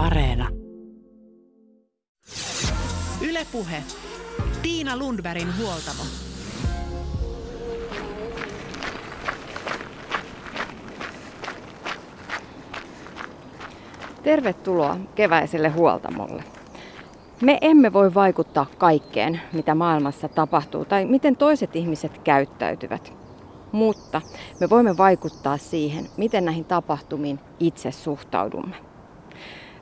Areena. Ylepuhe. Tiina Lundbergin huoltamo. Tervetuloa keväiselle huoltamolle. Me emme voi vaikuttaa kaikkeen, mitä maailmassa tapahtuu tai miten toiset ihmiset käyttäytyvät. Mutta me voimme vaikuttaa siihen, miten näihin tapahtumiin itse suhtaudumme.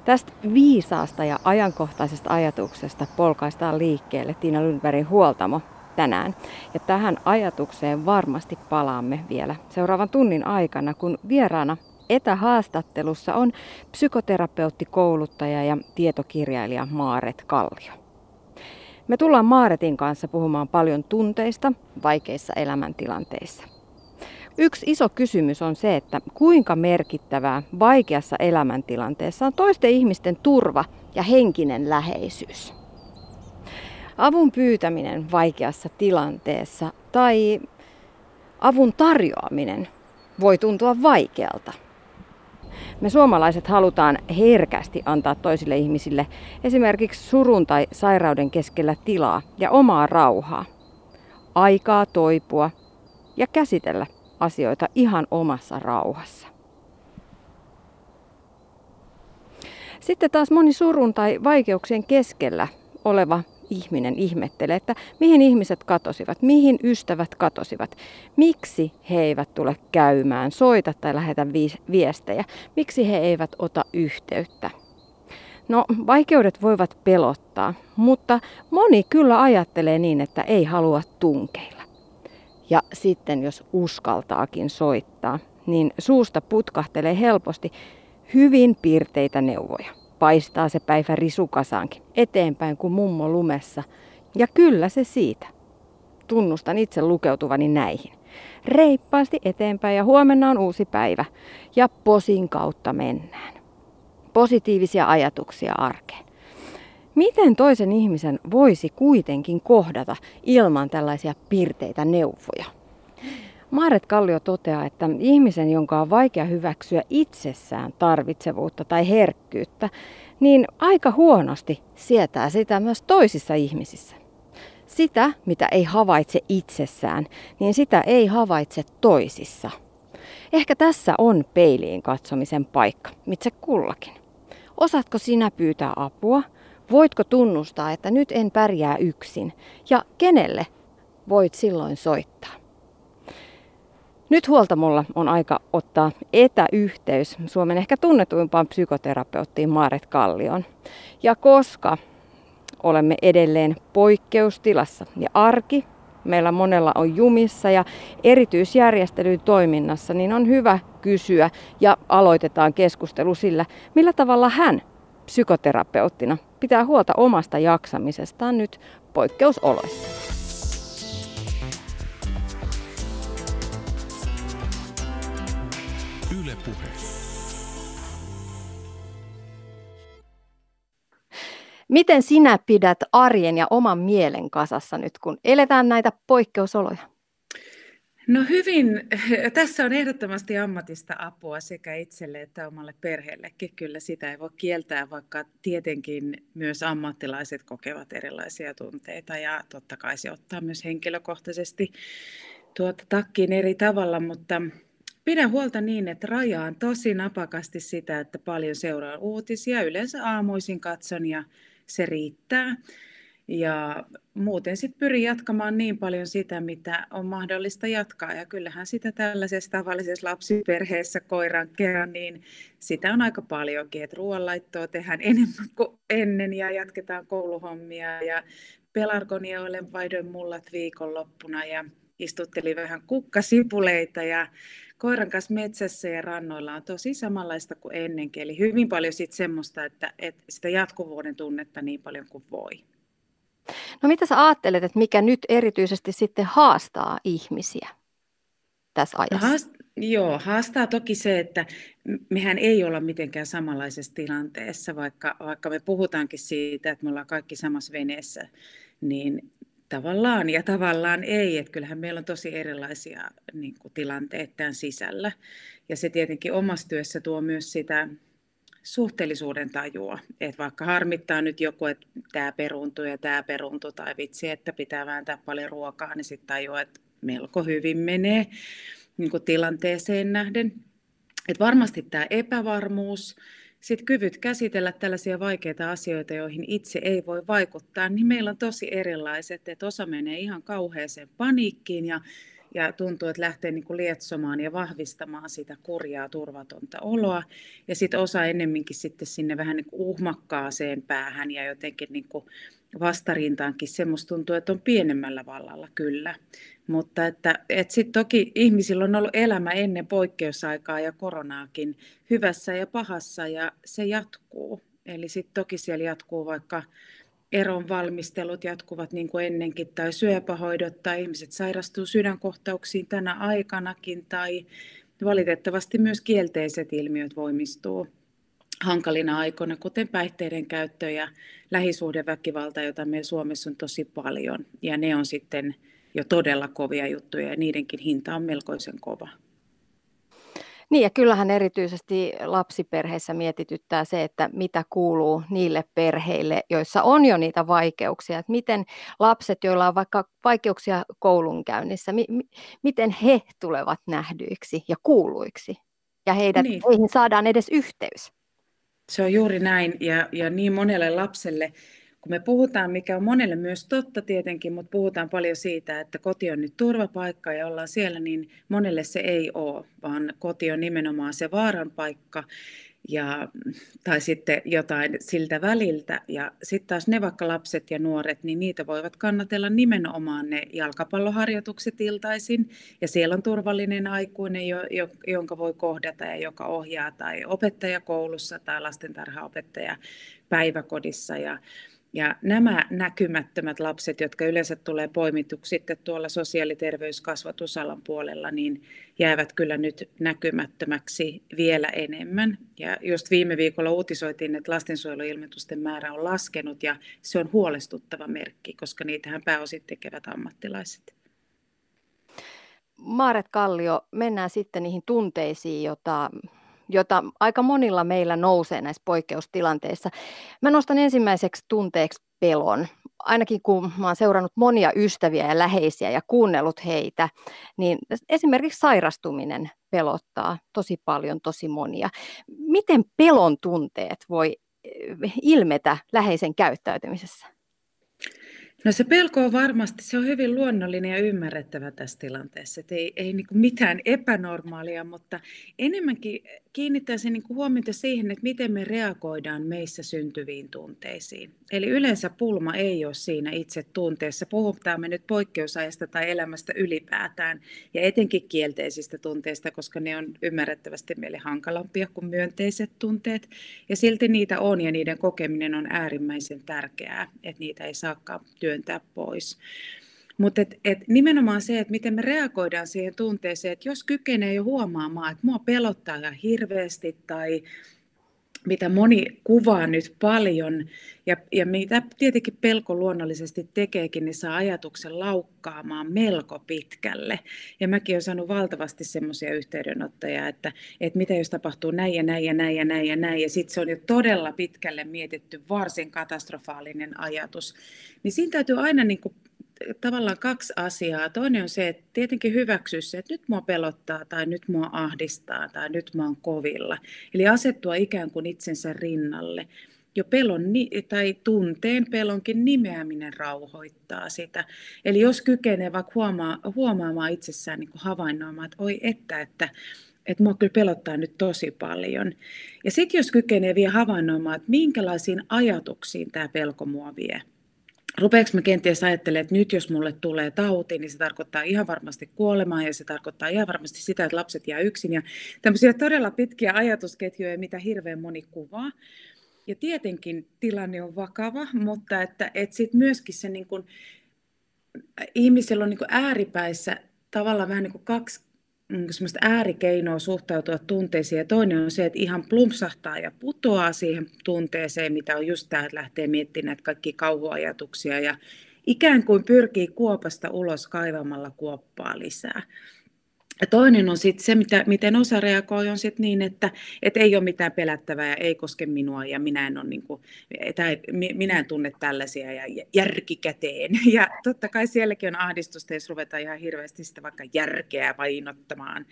Tästä viisaasta ja ajankohtaisesta ajatuksesta polkaistaan liikkeelle Tiina Lundbergin huoltamo tänään. Ja tähän ajatukseen varmasti palaamme vielä seuraavan tunnin aikana, kun vieraana etähaastattelussa on psykoterapeutti, kouluttaja ja tietokirjailija Maaret Kallio. Me tullaan Maaretin kanssa puhumaan paljon tunteista vaikeissa elämäntilanteissa. Yksi iso kysymys on se, että kuinka merkittävää vaikeassa elämäntilanteessa on toisten ihmisten turva ja henkinen läheisyys. Avun pyytäminen vaikeassa tilanteessa tai avun tarjoaminen voi tuntua vaikealta. Me suomalaiset halutaan herkästi antaa toisille ihmisille esimerkiksi surun tai sairauden keskellä tilaa ja omaa rauhaa. Aikaa toipua ja käsitellä asioita ihan omassa rauhassa. Sitten taas moni surun tai vaikeuksien keskellä oleva ihminen ihmettelee, että mihin ihmiset katosivat, mihin ystävät katosivat, miksi he eivät tule käymään, soita tai lähetä viestejä, miksi he eivät ota yhteyttä. No, vaikeudet voivat pelottaa, mutta moni kyllä ajattelee niin, että ei halua tunkeilla. Ja sitten jos uskaltaakin soittaa, niin suusta putkahtelee helposti hyvin piirteitä neuvoja paistaa se päivä risukasaankin eteenpäin kuin mummo lumessa. Ja kyllä se siitä. Tunnustan itse lukeutuvani näihin. Reippaasti eteenpäin ja huomenna on uusi päivä. Ja posin kautta mennään. Positiivisia ajatuksia arkeen. Miten toisen ihmisen voisi kuitenkin kohdata ilman tällaisia pirteitä neuvoja? Maaret Kallio toteaa, että ihmisen, jonka on vaikea hyväksyä itsessään tarvitsevuutta tai herkkyyttä, niin aika huonosti sietää sitä myös toisissa ihmisissä. Sitä, mitä ei havaitse itsessään, niin sitä ei havaitse toisissa. Ehkä tässä on peiliin katsomisen paikka, itse kullakin. Osaatko sinä pyytää apua? Voitko tunnustaa, että nyt en pärjää yksin? Ja kenelle voit silloin soittaa? Nyt huoltamolla on aika ottaa etäyhteys Suomen ehkä tunnetuimpaan psykoterapeuttiin Maaret Kallion. Ja koska olemme edelleen poikkeustilassa ja arki meillä monella on jumissa ja erityisjärjestely toiminnassa, niin on hyvä kysyä ja aloitetaan keskustelu sillä, millä tavalla hän psykoterapeuttina pitää huolta omasta jaksamisestaan nyt poikkeusoloissa. puhe. Miten sinä pidät arjen ja oman mielen kasassa nyt, kun eletään näitä poikkeusoloja? No hyvin. Tässä on ehdottomasti ammatista apua sekä itselle että omalle perheellekin. Kyllä sitä ei voi kieltää, vaikka tietenkin myös ammattilaiset kokevat erilaisia tunteita ja totta kai se ottaa myös henkilökohtaisesti tuota takkiin eri tavalla, mutta Pidän huolta niin, että rajaan tosi napakasti sitä, että paljon seuraan uutisia. Yleensä aamuisin katson ja se riittää. Ja muuten sitten pyrin jatkamaan niin paljon sitä, mitä on mahdollista jatkaa. Ja kyllähän sitä tällaisessa tavallisessa lapsiperheessä koiran kerran, niin sitä on aika paljonkin. Että ruoanlaittoa tehdään enemmän kuin ennen ja jatketaan kouluhommia. Ja pelargonioille vaihdoin mullat viikonloppuna ja istuttelin vähän kukkasipuleita ja koiran kanssa metsässä ja rannoilla on tosi samanlaista kuin ennenkin. Eli hyvin paljon sit semmoista, että, että sitä jatkuvuuden tunnetta niin paljon kuin voi. No mitä sä ajattelet, että mikä nyt erityisesti sitten haastaa ihmisiä tässä no ajassa? Haast, joo, haastaa toki se, että mehän ei olla mitenkään samanlaisessa tilanteessa, vaikka, vaikka me puhutaankin siitä, että me ollaan kaikki samassa veneessä, niin tavallaan ja tavallaan ei. Että kyllähän meillä on tosi erilaisia niin kuin, tilanteita tämän sisällä. Ja se tietenkin omassa työssä tuo myös sitä suhteellisuuden tajua. Että vaikka harmittaa nyt joku, että tämä peruntuu ja tämä peruntuu, tai vitsi, että pitää vääntää paljon ruokaa, niin sitten tajuaa, että melko hyvin menee niin tilanteeseen nähden. Et varmasti tämä epävarmuus, sitten kyvyt käsitellä tällaisia vaikeita asioita, joihin itse ei voi vaikuttaa, niin meillä on tosi erilaiset, että osa menee ihan kauheeseen paniikkiin ja, ja tuntuu, että lähtee niin kuin lietsomaan ja vahvistamaan sitä kurjaa, turvatonta oloa. Ja sitten osa ennemminkin sitten sinne vähän niin kuin uhmakkaaseen päähän ja jotenkin niin kuin vastarintaankin semmoista tuntuu, että on pienemmällä vallalla kyllä. Mutta että, että sitten toki ihmisillä on ollut elämä ennen poikkeusaikaa ja koronaakin hyvässä ja pahassa ja se jatkuu. Eli sitten toki siellä jatkuu vaikka eron valmistelut jatkuvat niin kuin ennenkin, tai syöpähoidot, tai ihmiset sairastuu sydänkohtauksiin tänä aikanakin, tai valitettavasti myös kielteiset ilmiöt voimistuu hankalina aikoina, kuten päihteiden käyttö ja lähisuhdeväkivalta, jota meillä Suomessa on tosi paljon. Ja ne on sitten jo todella kovia juttuja ja niidenkin hinta on melkoisen kova. Niin ja kyllähän erityisesti lapsiperheissä mietityttää se, että mitä kuuluu niille perheille, joissa on jo niitä vaikeuksia. Että miten lapset, joilla on vaikka vaikeuksia koulunkäynnissä, mi- mi- miten he tulevat nähdyiksi ja kuuluiksi ja heidät, niin. heihin saadaan edes yhteys. Se on juuri näin ja, ja niin monelle lapselle kun me puhutaan, mikä on monelle myös totta tietenkin, mutta puhutaan paljon siitä, että koti on nyt turvapaikka ja ollaan siellä, niin monelle se ei ole, vaan koti on nimenomaan se vaaran paikka ja, tai sitten jotain siltä väliltä. Ja sitten taas ne vaikka lapset ja nuoret, niin niitä voivat kannatella nimenomaan ne jalkapalloharjoitukset iltaisin. Ja siellä on turvallinen aikuinen, jo, jo, jonka voi kohdata ja joka ohjaa, tai opettaja koulussa tai lastentarhaopettaja päiväkodissa. Ja, ja nämä näkymättömät lapset, jotka yleensä tulee poimituksi sitten tuolla sosiaali- ja terveyskasvatusalan puolella, niin jäävät kyllä nyt näkymättömäksi vielä enemmän. Ja just viime viikolla uutisoitiin, että lastensuojeluilmoitusten määrä on laskenut ja se on huolestuttava merkki, koska niitähän pääosin tekevät ammattilaiset. Maaret Kallio, mennään sitten niihin tunteisiin, joita jota aika monilla meillä nousee näissä poikkeustilanteissa. Mä nostan ensimmäiseksi tunteeksi pelon. Ainakin kun mä oon seurannut monia ystäviä ja läheisiä ja kuunnellut heitä, niin esimerkiksi sairastuminen pelottaa tosi paljon, tosi monia. Miten pelon tunteet voi eh, ilmetä läheisen käyttäytymisessä? No se pelko on varmasti, se on hyvin luonnollinen ja ymmärrettävä tässä tilanteessa. Että ei ei niin mitään epänormaalia, mutta enemmänkin kiinnittäisin niin huomiota siihen, että miten me reagoidaan meissä syntyviin tunteisiin. Eli yleensä pulma ei ole siinä itse tunteessa. Puhutaan me nyt poikkeusajasta tai elämästä ylipäätään ja etenkin kielteisistä tunteista, koska ne on ymmärrettävästi meille hankalampia kuin myönteiset tunteet. Ja silti niitä on ja niiden kokeminen on äärimmäisen tärkeää, että niitä ei saakaan työntää pois. Mutta et, et nimenomaan se, että miten me reagoidaan siihen tunteeseen, että jos kykenee jo huomaamaan, että mua pelottaa ihan hirveästi tai mitä moni kuvaa nyt paljon ja, ja mitä tietenkin pelko luonnollisesti tekeekin, niin saa ajatuksen laukkaamaan melko pitkälle. Ja mäkin olen saanut valtavasti semmoisia yhteydenottoja, että, että mitä jos tapahtuu näin ja näin ja näin ja näin ja näin, ja sitten se on jo todella pitkälle mietitty varsin katastrofaalinen ajatus. Niin siinä täytyy aina niin kuin tavallaan kaksi asiaa. Toinen on se, että tietenkin hyväksyä se, että nyt mua pelottaa tai nyt mua ahdistaa tai nyt mä oon kovilla. Eli asettua ikään kuin itsensä rinnalle. Jo pelon tai tunteen pelonkin nimeäminen rauhoittaa sitä. Eli jos kykenee vaikka huomaa, huomaamaan itsessään niin havainnoimaan, että oi että, että että mua kyllä pelottaa nyt tosi paljon. Ja sitten jos kykenee vielä havainnoimaan, että minkälaisiin ajatuksiin tämä pelko mua vie – rupeeko mä kenties ajattelemaan, että nyt jos mulle tulee tauti, niin se tarkoittaa ihan varmasti kuolemaa ja se tarkoittaa ihan varmasti sitä, että lapset jää yksin ja tämmöisiä todella pitkiä ajatusketjuja, mitä hirveän moni kuvaa. Ja tietenkin tilanne on vakava, mutta että, että sitten myöskin se niin kun, ihmisellä on niin ääripäissä tavallaan vähän niin kuin kaksi semmoista äärikeinoa suhtautua tunteisiin. Ja toinen on se, että ihan plumpsahtaa ja putoaa siihen tunteeseen, mitä on just tämä, että lähtee miettimään näitä kaikki kauhuajatuksia ja ikään kuin pyrkii kuopasta ulos kaivamalla kuoppaa lisää. Ja toinen on sitten se, mitä, miten osa reagoi, on sitten niin, että et ei ole mitään pelättävää ja ei koske minua ja minä en, ole niinku, tai minä en tunne tällaisia ja järkikäteen. Ja totta kai sielläkin on ahdistusta, jos ruvetaan ihan hirveästi sitä vaikka järkeä painottamaan.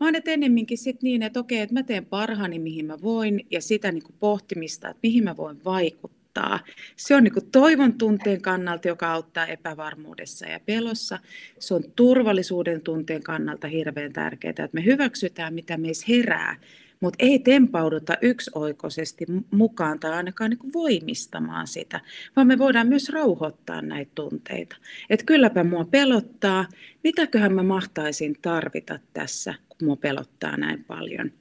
Vaan että ennemminkin sitten niin, että okei, että mä teen parhaani, mihin mä voin, ja sitä niin kuin pohtimista, että mihin mä voin vaikuttaa auttaa. Se on niin toivon tunteen kannalta, joka auttaa epävarmuudessa ja pelossa. Se on turvallisuuden tunteen kannalta hirveän tärkeää, että me hyväksytään, mitä meissä herää, mutta ei tempauduta yksioikoisesti mukaan tai ainakaan niin voimistamaan sitä, vaan me voidaan myös rauhoittaa näitä tunteita. Että kylläpä mua pelottaa, mitäköhän mä mahtaisin tarvita tässä, kun mua pelottaa näin paljon.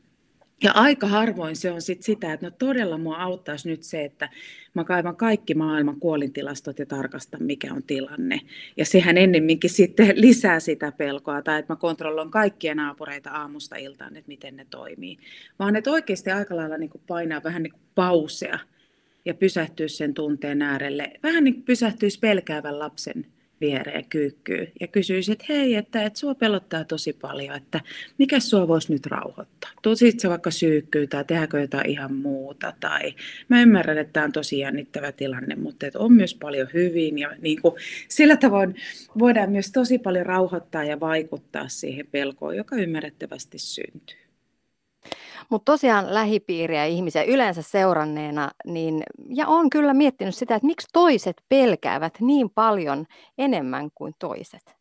Ja aika harvoin se on sit sitä, että no todella mua auttaisi nyt se, että mä kaivan kaikki maailman kuolintilastot ja tarkastan, mikä on tilanne. Ja sehän ennemminkin sitten lisää sitä pelkoa, tai että mä kontrolloin kaikkia naapureita aamusta iltaan, että miten ne toimii. Vaan että oikeasti aika lailla niin kuin painaa vähän niin kuin pausea ja pysähtyä sen tunteen äärelle. Vähän niin kuin pysähtyisi pelkäävän lapsen viereen kyykkyy ja kysyisi, että hei, että, että sua pelottaa tosi paljon, että mikä sua voisi nyt rauhoittaa? Tuosit se vaikka syykkyy tai tehdäänkö jotain ihan muuta tai mä ymmärrän, että tämä on tosi jännittävä tilanne, mutta että on myös paljon hyvin ja niin kuin, sillä tavoin voidaan myös tosi paljon rauhoittaa ja vaikuttaa siihen pelkoon, joka ymmärrettävästi syntyy. Mutta tosiaan lähipiiriä ihmisiä yleensä seuranneena, niin, ja on kyllä miettinyt sitä, että miksi toiset pelkäävät niin paljon enemmän kuin toiset.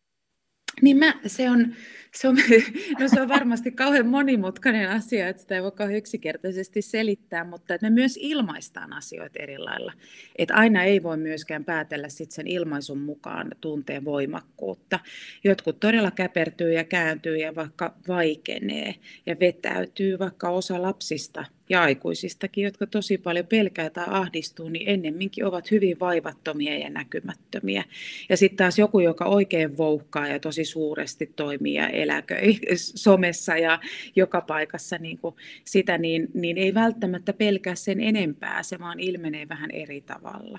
Niin mä, se, on, se, on, no se on varmasti kauhean monimutkainen asia, että sitä ei voi kauhean yksinkertaisesti selittää, mutta että me myös ilmaistaan asioita eri lailla. Että aina ei voi myöskään päätellä sit sen ilmaisun mukaan tunteen voimakkuutta. Jotkut todella käpertyy ja kääntyy ja vaikka vaikenee ja vetäytyy, vaikka osa lapsista – ja aikuisistakin, jotka tosi paljon pelkää tai ahdistuu, niin ennemminkin ovat hyvin vaivattomia ja näkymättömiä. Ja sitten taas joku, joka oikein vouhkaa ja tosi suuresti toimii ja eläköi somessa ja joka paikassa niin kuin sitä, niin, niin ei välttämättä pelkää sen enempää, se vaan ilmenee vähän eri tavalla.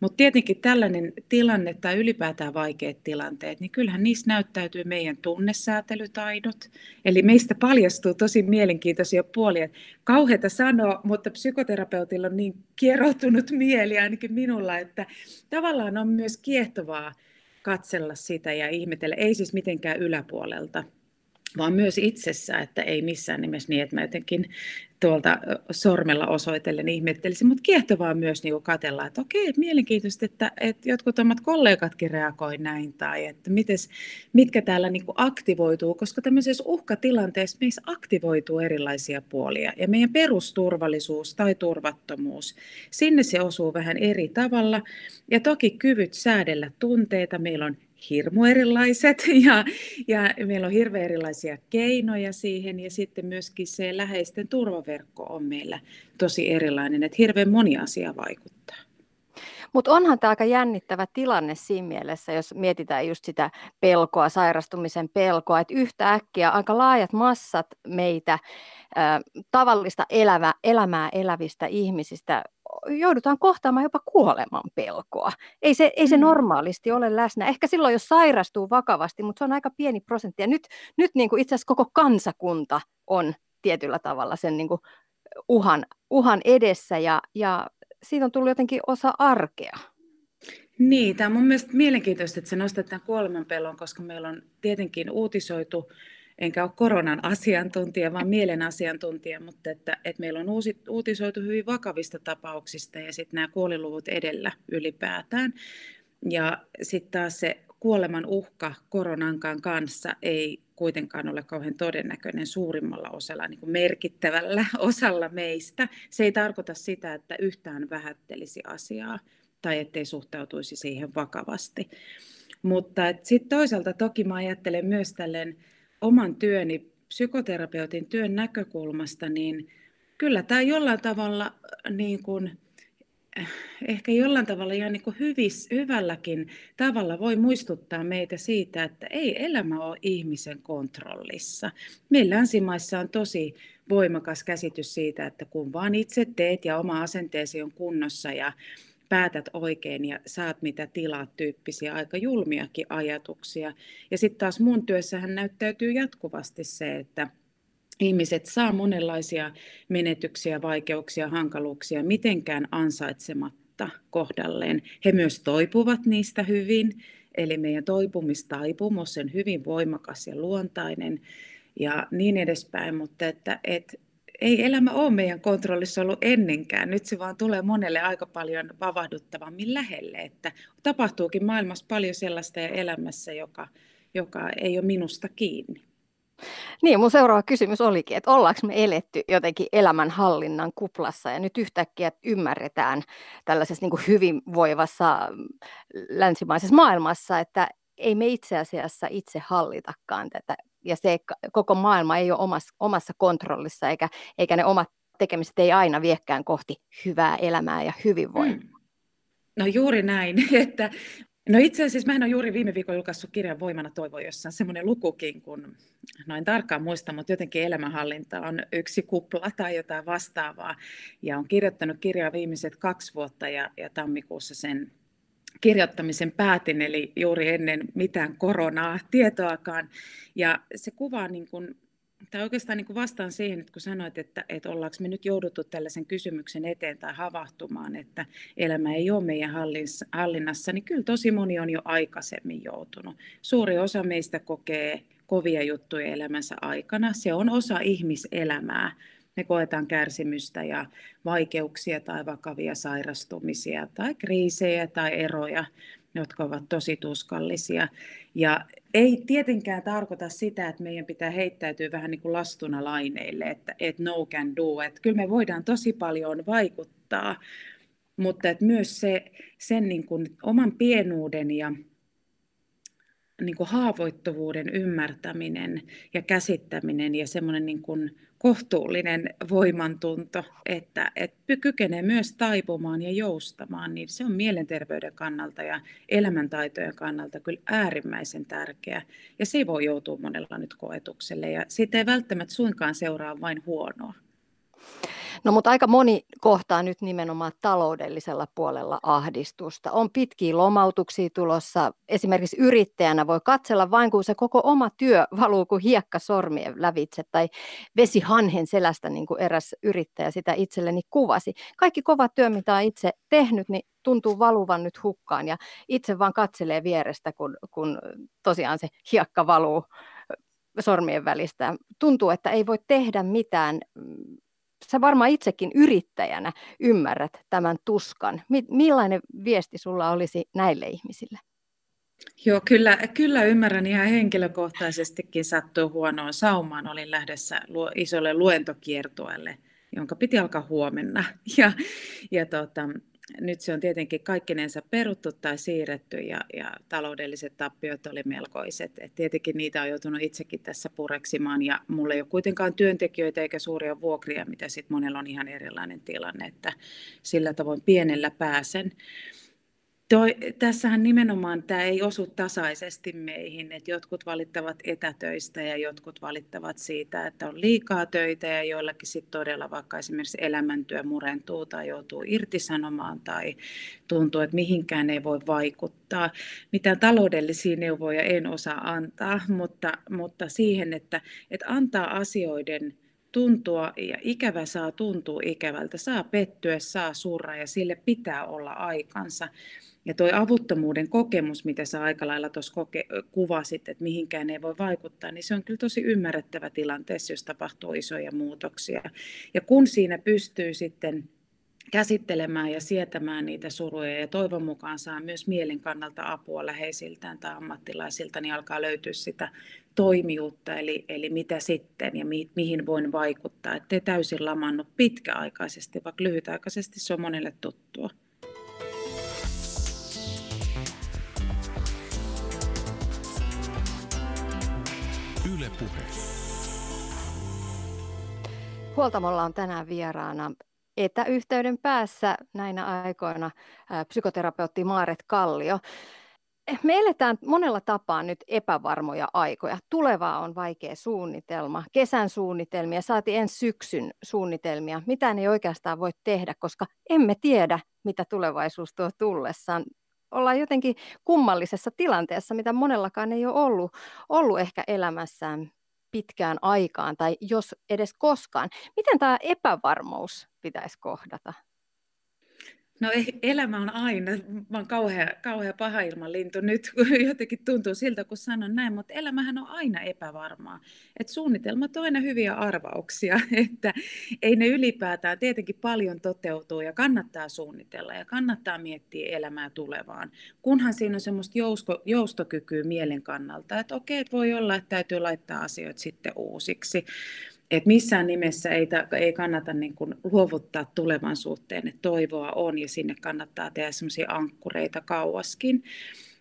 Mutta tietenkin tällainen tilanne tai ylipäätään vaikeat tilanteet, niin kyllähän niissä näyttäytyy meidän tunnesäätelytaidot. Eli meistä paljastuu tosi mielenkiintoisia puolia. Kauheita sanoa, mutta psykoterapeutilla on niin kieroutunut mieli ainakin minulla, että tavallaan on myös kiehtovaa katsella sitä ja ihmetellä, ei siis mitenkään yläpuolelta, vaan myös itsessä, että ei missään nimessä niin, että mä jotenkin tuolta sormella osoitellen ihmettelisin, mutta kiehtovaa myös niin katella, että okei, että mielenkiintoista, että, että jotkut omat kollegatkin reagoi näin, tai että mites, mitkä täällä niin aktivoituu, koska tämmöisessä uhkatilanteessa meissä aktivoituu erilaisia puolia, ja meidän perusturvallisuus tai turvattomuus, sinne se osuu vähän eri tavalla, ja toki kyvyt säädellä tunteita, meillä on hirmu erilaiset ja, ja meillä on hirveän erilaisia keinoja siihen ja sitten myöskin se läheisten turvaverkko on meillä tosi erilainen, että hirveän moni asia vaikuttaa. Mutta onhan tämä aika jännittävä tilanne siinä mielessä, jos mietitään just sitä pelkoa, sairastumisen pelkoa, että yhtäkkiä aika laajat massat meitä, tavallista elävä, elämää elävistä ihmisistä joudutaan kohtaamaan jopa kuoleman pelkoa. Ei se, ei se mm. normaalisti ole läsnä. Ehkä silloin, jos sairastuu vakavasti, mutta se on aika pieni prosentti. Ja nyt, nyt niin kuin itse asiassa koko kansakunta on tietyllä tavalla sen niin kuin uhan, uhan edessä ja, ja siitä on tullut jotenkin osa arkea. Niin, tämä on mun mielestä mielenkiintoista, että se nostetaan kuolemanpelon, koska meillä on tietenkin uutisoitu enkä ole koronan asiantuntija, vaan mielen asiantuntija, mutta että, että meillä on uusi, uutisoitu hyvin vakavista tapauksista ja sitten nämä kuoliluvut edellä ylipäätään. Ja sitten taas se kuoleman uhka koronankaan kanssa ei kuitenkaan ole kauhean todennäköinen suurimmalla osalla, niin kuin merkittävällä osalla meistä. Se ei tarkoita sitä, että yhtään vähättelisi asiaa tai ettei suhtautuisi siihen vakavasti. Mutta sitten toisaalta toki mä ajattelen myös tälleen oman työni, psykoterapeutin työn näkökulmasta, niin kyllä tämä jollain tavalla niin kuin, ehkä jollain tavalla ihan niin kuin hyvis, hyvälläkin tavalla voi muistuttaa meitä siitä, että ei elämä ole ihmisen kontrollissa. Meillä länsimaissa on tosi voimakas käsitys siitä, että kun vaan itse teet ja oma asenteesi on kunnossa ja päätät oikein ja saat mitä tilaat tyyppisiä aika julmiakin ajatuksia. Ja sitten taas mun työssähän näyttäytyy jatkuvasti se, että ihmiset saa monenlaisia menetyksiä, vaikeuksia, hankaluuksia mitenkään ansaitsematta kohdalleen. He myös toipuvat niistä hyvin, eli meidän toipumistaipumus on hyvin voimakas ja luontainen ja niin edespäin, mutta että, että ei elämä ole meidän kontrollissa ollut ennenkään. Nyt se vaan tulee monelle aika paljon vavahduttavammin lähelle, että tapahtuukin maailmassa paljon sellaista ja elämässä, joka, joka ei ole minusta kiinni. Niin, mun seuraava kysymys olikin, että ollaanko me eletty jotenkin elämänhallinnan kuplassa ja nyt yhtäkkiä ymmärretään tällaisessa niin kuin hyvinvoivassa länsimaisessa maailmassa, että ei me itse asiassa itse hallitakaan tätä ja se koko maailma ei ole omassa, omassa kontrollissa eikä, eikä ne omat tekemiset ei aina viekään kohti hyvää elämää ja hyvinvointia. Mm. No juuri näin, että No itse asiassa mä en ole juuri viime viikolla julkaissut kirjan Voimana toivo, jossa on semmoinen lukukin, kun noin tarkkaan muista, mutta jotenkin elämänhallinta on yksi kupla tai jotain vastaavaa. Ja on kirjoittanut kirjaa viimeiset kaksi vuotta ja, ja tammikuussa sen kirjoittamisen päätin, eli juuri ennen mitään koronaa tietoakaan. Ja se kuvaa niin kuin tai oikeastaan niin kuin vastaan siihen, että kun sanoit, että, että ollaanko me nyt jouduttu tällaisen kysymyksen eteen tai havahtumaan, että elämä ei ole meidän hallinnassa, niin kyllä tosi moni on jo aikaisemmin joutunut. Suuri osa meistä kokee kovia juttuja elämänsä aikana. Se on osa ihmiselämää. Me koetaan kärsimystä ja vaikeuksia tai vakavia sairastumisia tai kriisejä tai eroja, jotka ovat tosi tuskallisia. Ja ei tietenkään tarkoita sitä, että meidän pitää heittäytyä vähän niin kuin lastuna laineille, että, että no can do. Että kyllä me voidaan tosi paljon vaikuttaa, mutta että myös se, sen niin kuin oman pienuuden ja niin kuin haavoittuvuuden ymmärtäminen ja käsittäminen ja semmoinen niin kuin kohtuullinen voimantunto, että, että kykenee myös taipumaan ja joustamaan, niin se on mielenterveyden kannalta ja elämäntaitojen kannalta kyllä äärimmäisen tärkeä. Ja se voi joutua monella nyt koetukselle ja siitä ei välttämättä suinkaan seuraa vain huonoa. No mutta aika moni kohtaa nyt nimenomaan taloudellisella puolella ahdistusta. On pitkiä lomautuksia tulossa. Esimerkiksi yrittäjänä voi katsella vain, kun se koko oma työ valuu kuin hiekka sormien lävitse tai vesi hanhen selästä, niin kuin eräs yrittäjä sitä itselleni kuvasi. Kaikki kova työ, mitä on itse tehnyt, niin tuntuu valuvan nyt hukkaan ja itse vaan katselee vierestä, kun, kun tosiaan se hiekka valuu sormien välistä. Tuntuu, että ei voi tehdä mitään sä varmaan itsekin yrittäjänä ymmärrät tämän tuskan. Millainen viesti sulla olisi näille ihmisille? Joo, kyllä, kyllä ymmärrän ihan henkilökohtaisestikin sattuu huonoon saumaan. Olin lähdössä isolle luentokiertueelle, jonka piti alkaa huomenna. Ja, ja tota, nyt se on tietenkin kaikkinensa peruttu tai siirretty ja, ja taloudelliset tappiot oli melkoiset. Et tietenkin niitä on joutunut itsekin tässä pureksimaan ja mulla ei ole kuitenkaan työntekijöitä eikä suuria vuokria, mitä sitten monella on ihan erilainen tilanne, että sillä tavoin pienellä pääsen. Toi, tässähän nimenomaan tämä ei osu tasaisesti meihin, että jotkut valittavat etätöistä ja jotkut valittavat siitä, että on liikaa töitä ja joillakin sitten todella vaikka esimerkiksi elämäntyö murentuu tai joutuu irtisanomaan tai tuntuu, että mihinkään ei voi vaikuttaa. Mitään taloudellisia neuvoja en osaa antaa, mutta, mutta siihen, että, että antaa asioiden tuntua ja ikävä saa tuntua ikävältä, saa pettyä, saa surra ja sille pitää olla aikansa. Ja tuo avuttomuuden kokemus, mitä sä aika lailla tuossa koke- kuvasit, että mihinkään ei voi vaikuttaa, niin se on kyllä tosi ymmärrettävä tilanteessa, jos tapahtuu isoja muutoksia. Ja kun siinä pystyy sitten käsittelemään ja sietämään niitä suruja ja toivon mukaan saa myös mielen kannalta apua läheisiltään tai ammattilaisilta, niin alkaa löytyä sitä toimijuutta, eli, eli mitä sitten ja mi, mihin voin vaikuttaa, ettei täysin lamannut pitkäaikaisesti, vaikka lyhytaikaisesti se on monelle tuttua. Yle Puhe. Huoltamolla on tänään vieraana etäyhteyden päässä näinä aikoina psykoterapeutti Maaret Kallio. Me eletään monella tapaa nyt epävarmoja aikoja. Tulevaa on vaikea suunnitelma, kesän suunnitelmia, saati ensi syksyn suunnitelmia. Mitään ei oikeastaan voi tehdä, koska emme tiedä, mitä tulevaisuus tuo tullessaan. Ollaan jotenkin kummallisessa tilanteessa, mitä monellakaan ei ole ollut, ollut ehkä elämässään pitkään aikaan tai jos edes koskaan. Miten tämä epävarmuus pitäisi kohdata? No elämä on aina, mä oon kauhea, kauhea paha ilman lintu nyt, jotenkin tuntuu siltä, kun sanon näin, mutta elämähän on aina epävarmaa. Et suunnitelmat on aina hyviä arvauksia, että ei ne ylipäätään, tietenkin paljon toteutuu ja kannattaa suunnitella ja kannattaa miettiä elämää tulevaan, kunhan siinä on semmoista jousto, joustokykyä mielen kannalta, että okei, että voi olla, että täytyy laittaa asioita sitten uusiksi että missään nimessä ei, ta, ei kannata niin kuin luovuttaa tulevan suhteen, että toivoa on ja sinne kannattaa tehdä semmoisia ankkureita kauaskin.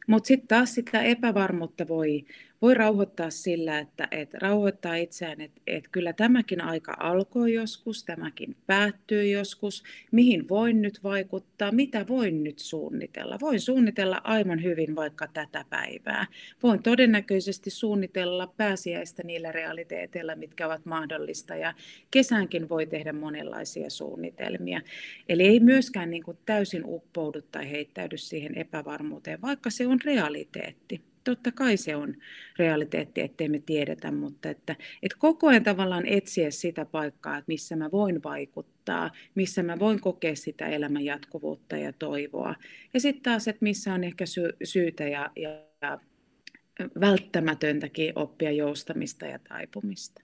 Mutta sitten taas sitä epävarmuutta voi, voi rauhoittaa sillä, että, että rauhoittaa itseään, että, että kyllä tämäkin aika alkoi joskus, tämäkin päättyy joskus, mihin voin nyt vaikuttaa, mitä voin nyt suunnitella. Voin suunnitella aivan hyvin vaikka tätä päivää. Voin todennäköisesti suunnitella pääsiäistä niillä realiteeteilla, mitkä ovat mahdollista ja kesänkin voi tehdä monenlaisia suunnitelmia. Eli ei myöskään niin kuin täysin uppoudu tai heittäydy siihen epävarmuuteen, vaikka se on realiteetti totta kai se on realiteetti, ettei me tiedetä, mutta että, että koko ajan tavallaan etsiä sitä paikkaa, että missä mä voin vaikuttaa, missä mä voin kokea sitä elämän jatkuvuutta ja toivoa. Ja sitten taas, että missä on ehkä sy- syytä ja, ja välttämätöntäkin oppia joustamista ja taipumista.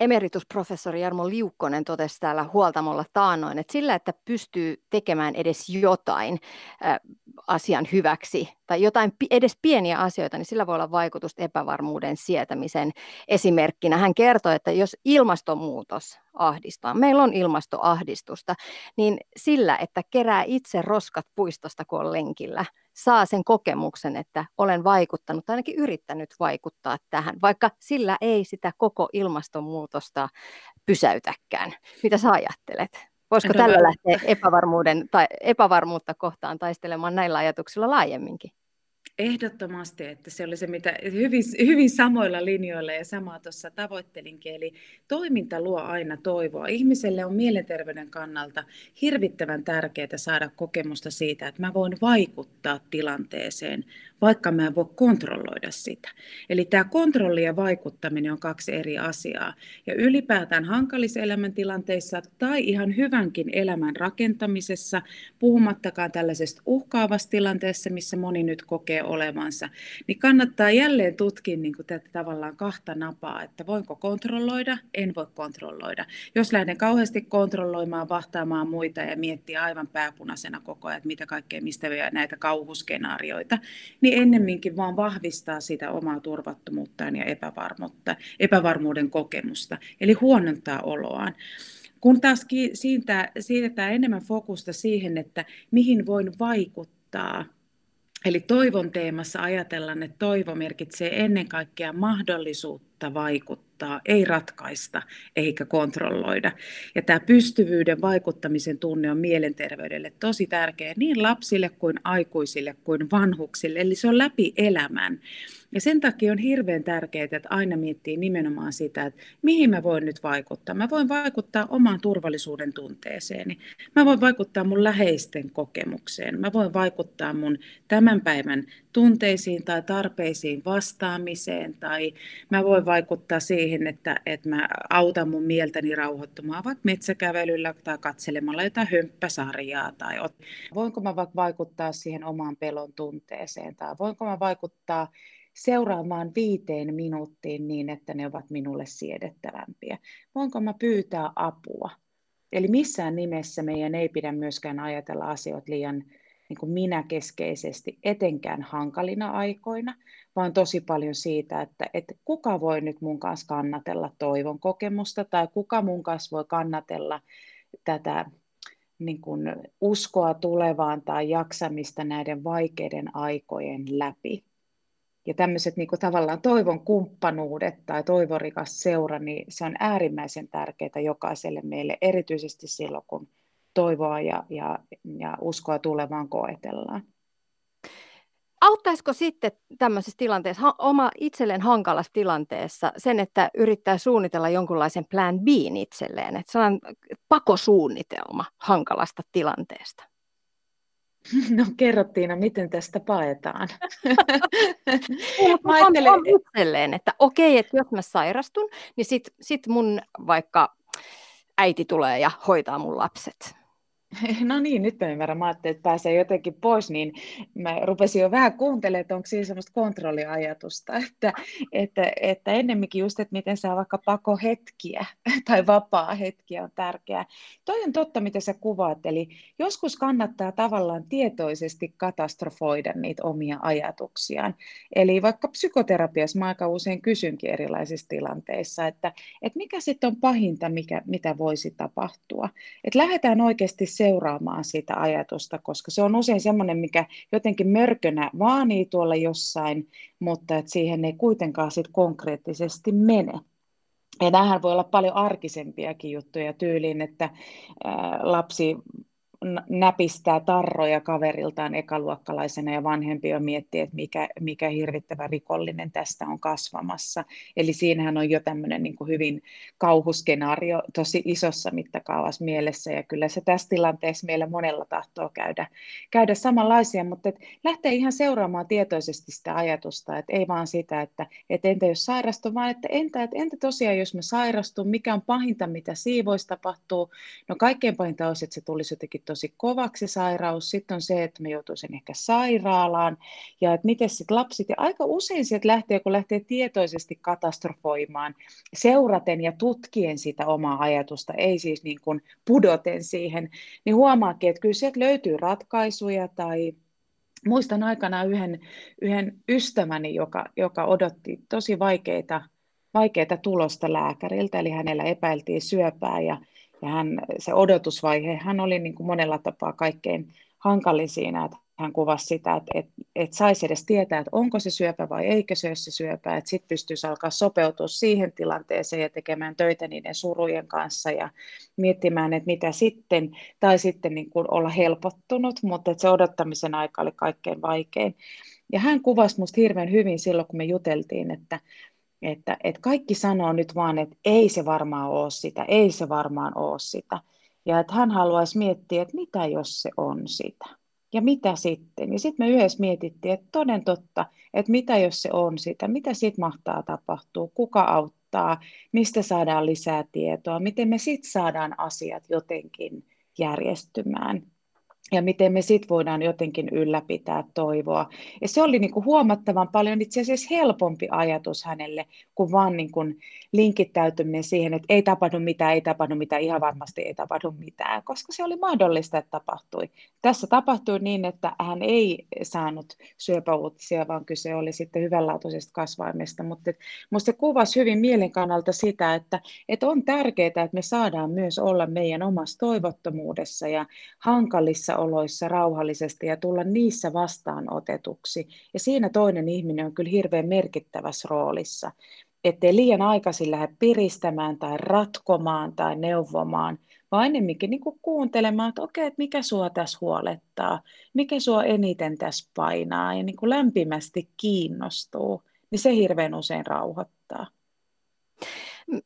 Emeritusprofessori Jarmo Liukkonen totesi täällä huoltamolla taannoin, että sillä, että pystyy tekemään edes jotain äh, asian hyväksi tai jotain edes pieniä asioita, niin sillä voi olla vaikutusta epävarmuuden sietämisen esimerkkinä. Hän kertoi, että jos ilmastonmuutos ahdistaa, meillä on ilmastoahdistusta, niin sillä, että kerää itse roskat puistosta, kun on lenkillä, saa sen kokemuksen, että olen vaikuttanut tai ainakin yrittänyt vaikuttaa tähän, vaikka sillä ei sitä koko ilmastonmuutosta pysäytäkään. Mitä sä ajattelet? Voisiko tällä lähteä epävarmuuden tai epävarmuutta kohtaan taistelemaan näillä ajatuksilla laajemminkin? Ehdottomasti, että se oli se, mitä hyvin, hyvin samoilla linjoilla ja samaa tuossa tavoittelinkin. Eli toiminta luo aina toivoa. Ihmiselle on mielenterveyden kannalta hirvittävän tärkeää saada kokemusta siitä, että mä voin vaikuttaa tilanteeseen, vaikka mä en voi kontrolloida sitä. Eli tämä kontrolli ja vaikuttaminen on kaksi eri asiaa. Ja ylipäätään hankalissa elämäntilanteissa tai ihan hyvänkin elämän rakentamisessa, puhumattakaan tällaisesta uhkaavassa tilanteessa, missä moni nyt kokee olevansa, niin kannattaa jälleen tutkia niin kuin tätä tavallaan kahta napaa, että voinko kontrolloida, en voi kontrolloida. Jos lähden kauheasti kontrolloimaan, vahtaamaan muita ja miettiä aivan pääpunaisena koko ajan, että mitä kaikkea, mistä näitä kauhuskenaarioita, niin ennemminkin vaan vahvistaa sitä omaa turvattomuuttaan ja epävarmuutta, epävarmuuden kokemusta, eli huonontaa oloaan. Kun taas siitä, siirretään enemmän fokusta siihen, että mihin voin vaikuttaa, Eli toivon teemassa ajatellaan, että toivo merkitsee ennen kaikkea mahdollisuutta vaikuttaa, ei ratkaista eikä kontrolloida. Ja tämä pystyvyyden vaikuttamisen tunne on mielenterveydelle tosi tärkeä niin lapsille kuin aikuisille kuin vanhuksille, eli se on läpi elämän. Ja sen takia on hirveän tärkeää, että aina miettii nimenomaan sitä, että mihin mä voin nyt vaikuttaa. Mä voin vaikuttaa omaan turvallisuuden tunteeseeni. Mä voin vaikuttaa mun läheisten kokemukseen. Mä voin vaikuttaa mun tämän päivän tunteisiin tai tarpeisiin vastaamiseen. Tai mä voin vaikuttaa siihen, että, että mä autan mun mieltäni rauhoittumaan vaikka metsäkävelyllä tai katselemalla jotain hömppäsarjaa. Tai voinko mä vaikka vaikuttaa siihen omaan pelon tunteeseen. Tai voinko mä vaikuttaa seuraamaan viiteen minuuttiin niin, että ne ovat minulle siedettävämpiä? Voinko mä pyytää apua? Eli missään nimessä meidän ei pidä myöskään ajatella asioita liian niin kuin minäkeskeisesti, etenkään hankalina aikoina, vaan tosi paljon siitä, että, että kuka voi nyt mun kanssa kannatella toivon kokemusta tai kuka mun kanssa voi kannatella tätä niin kuin uskoa tulevaan tai jaksamista näiden vaikeiden aikojen läpi. Ja tämmöiset niin kuin tavallaan toivon kumppanuudet tai toivorikas seura, niin se on äärimmäisen tärkeää jokaiselle meille, erityisesti silloin, kun toivoa ja, ja, ja uskoa tulevaan koetellaan. Auttaisiko sitten tämmöisessä tilanteessa, oma itselleen hankalassa tilanteessa, sen, että yrittää suunnitella jonkunlaisen plan B itselleen, että sellainen pakosuunnitelma hankalasta tilanteesta? No kerrottiin, miten tästä paetaan. mä ajattelen... itselleen, että okei, että jos mä sairastun, niin sit, sit mun vaikka äiti tulee ja hoitaa mun lapset. No niin, nyt mä ymmärrän. Mä ajattelin, että pääsee jotenkin pois, niin mä rupesin jo vähän kuuntelemaan, että onko siinä semmoista kontrolliajatusta, että, että, että ennemminkin just, että miten saa vaikka pakohetkiä tai vapaa-hetkiä on tärkeää. Toi on totta, mitä sä kuvaat, eli joskus kannattaa tavallaan tietoisesti katastrofoida niitä omia ajatuksiaan. Eli vaikka psykoterapiassa mä aika usein kysynkin erilaisissa tilanteissa, että, että mikä sitten on pahinta, mikä, mitä voisi tapahtua. Että lähdetään oikeasti seuraamaan sitä ajatusta, koska se on usein semmoinen, mikä jotenkin mörkönä vaanii tuolla jossain, mutta että siihen ei kuitenkaan sit konkreettisesti mene. Ja tämähän voi olla paljon arkisempiakin juttuja tyyliin, että lapsi näpistää tarroja kaveriltaan ekaluokkalaisena ja vanhempi jo miettii, että mikä, mikä hirvittävä rikollinen tästä on kasvamassa. Eli siinähän on jo tämmöinen niin hyvin kauhuskenaario tosi isossa mittakaavassa mielessä ja kyllä se tässä tilanteessa meillä monella tahtoo käydä, käydä samanlaisia, mutta et lähtee ihan seuraamaan tietoisesti sitä ajatusta, että ei vaan sitä, että, että entä jos sairastun, vaan että entä, että entä tosiaan jos mä sairastun, mikä on pahinta, mitä siivoista tapahtuu. No kaikkein pahinta olisi, että se tulisi jotenkin tosi kovaksi sairaus, sitten on se, että me joutuisin ehkä sairaalaan, ja että miten sitten lapset, ja aika usein sieltä lähtee, kun lähtee tietoisesti katastrofoimaan, seuraten ja tutkien sitä omaa ajatusta, ei siis niin kuin pudoten siihen, niin huomaakin, että kyllä sieltä löytyy ratkaisuja tai muistan aikana yhden, yhden ystäväni, joka, joka odotti tosi vaikeita, vaikeita tulosta lääkäriltä, eli hänellä epäiltiin syöpää ja ja hän, se odotusvaihe, hän oli niin kuin monella tapaa kaikkein hankalin siinä, että hän kuvasi sitä, että, että, että saisi edes tietää, että onko se syöpä vai eikö se ole se syöpä, että sitten pystyisi alkaa sopeutua siihen tilanteeseen ja tekemään töitä niiden surujen kanssa ja miettimään, että mitä sitten, tai sitten niin kuin olla helpottunut, mutta että se odottamisen aika oli kaikkein vaikein. Ja hän kuvasi minusta hirveän hyvin silloin, kun me juteltiin, että, että, että kaikki sanoo nyt vaan, että ei se varmaan ole sitä, ei se varmaan ole sitä. Ja että hän haluaisi miettiä, että mitä jos se on sitä. Ja mitä sitten? Ja sitten me yhdessä mietittiin, että toden totta, että mitä jos se on sitä, mitä sitten mahtaa tapahtua, kuka auttaa, mistä saadaan lisää tietoa, miten me sitten saadaan asiat jotenkin järjestymään ja miten me sitten voidaan jotenkin ylläpitää toivoa. Ja se oli niin kuin huomattavan paljon itse asiassa helpompi ajatus hänelle, kuin vaan niin kuin linkittäytyminen siihen, että ei tapahdu mitään, ei tapahdu mitään, ihan varmasti ei tapahdu mitään, koska se oli mahdollista, että tapahtui. Tässä tapahtui niin, että hän ei saanut syöpäuutisia, vaan kyse oli sitten hyvänlaatuisesta kasvaimesta, mutta minusta se kuvasi hyvin mielen kannalta sitä, että, että on tärkeää, että me saadaan myös olla meidän omassa toivottomuudessa ja hankalissa oloissa rauhallisesti ja tulla niissä vastaanotetuksi. Ja siinä toinen ihminen on kyllä hirveän merkittävässä roolissa, ettei liian aikaisin lähde piristämään tai ratkomaan tai neuvomaan, vaan ennemminkin niin kuin kuuntelemaan, että okei, että mikä sua tässä huolettaa, mikä sua eniten tässä painaa ja niin kuin lämpimästi kiinnostuu, niin se hirveän usein rauhoittaa.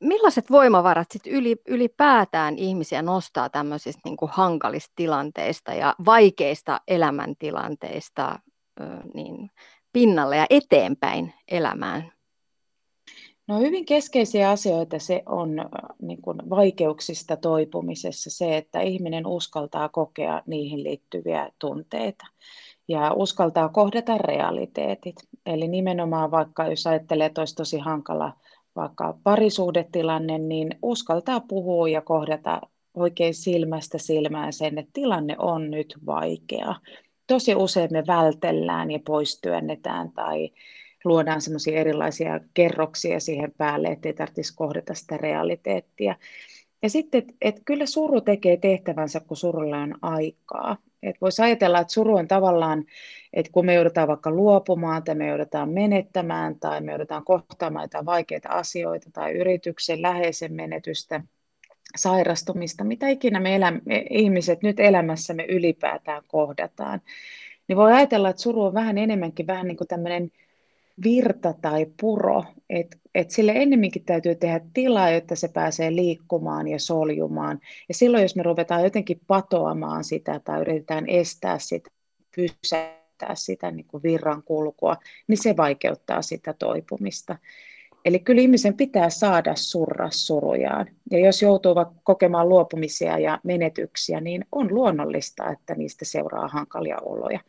Millaiset voimavarat sit yli, ylipäätään ihmisiä nostaa tämmöisistä niin kuin hankalista tilanteista ja vaikeista elämäntilanteista niin pinnalle ja eteenpäin elämään? No hyvin keskeisiä asioita se on niin kuin vaikeuksista toipumisessa se, että ihminen uskaltaa kokea niihin liittyviä tunteita ja uskaltaa kohdata realiteetit. Eli nimenomaan vaikka jos ajattelee, että olisi tosi hankala vaikka parisuhdetilanne, niin uskaltaa puhua ja kohdata oikein silmästä silmään sen, että tilanne on nyt vaikea. Tosi usein me vältellään ja poistyönnetään tai luodaan semmoisia erilaisia kerroksia siihen päälle, ettei tarvitsisi kohdata sitä realiteettia. Ja sitten, että et kyllä suru tekee tehtävänsä, kun surulla on aikaa. Et voisi ajatella, että suru on tavallaan, että kun me joudutaan vaikka luopumaan tai me joudutaan menettämään tai me joudutaan kohtaamaan jotain vaikeita asioita tai yrityksen läheisen menetystä, sairastumista, mitä ikinä me, elä, me ihmiset nyt elämässämme ylipäätään kohdataan, niin voi ajatella, että suru on vähän enemmänkin vähän niin kuin tämmöinen virta tai puro, että et sille ennemminkin täytyy tehdä tilaa, jotta se pääsee liikkumaan ja soljumaan. Ja silloin, jos me ruvetaan jotenkin patoamaan sitä tai yritetään estää sitä, pysäyttää sitä niin kuin virran kulkua, niin se vaikeuttaa sitä toipumista. Eli kyllä ihmisen pitää saada surra surujaan. Ja jos joutuu kokemaan luopumisia ja menetyksiä, niin on luonnollista, että niistä seuraa hankalia oloja.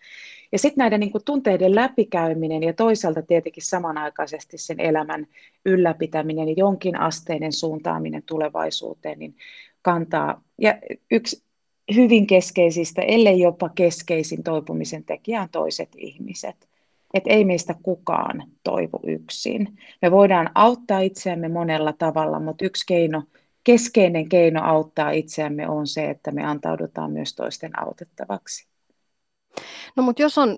Ja sitten näiden niin kuin, tunteiden läpikäyminen ja toisaalta tietenkin samanaikaisesti sen elämän ylläpitäminen ja jonkin asteinen suuntaaminen tulevaisuuteen, niin kantaa. Ja yksi hyvin keskeisistä, ellei jopa keskeisin toipumisen tekijä on toiset ihmiset. Että ei meistä kukaan toivu yksin. Me voidaan auttaa itseämme monella tavalla, mutta yksi keino, keskeinen keino auttaa itseämme on se, että me antaudutaan myös toisten autettavaksi. No mutta jos on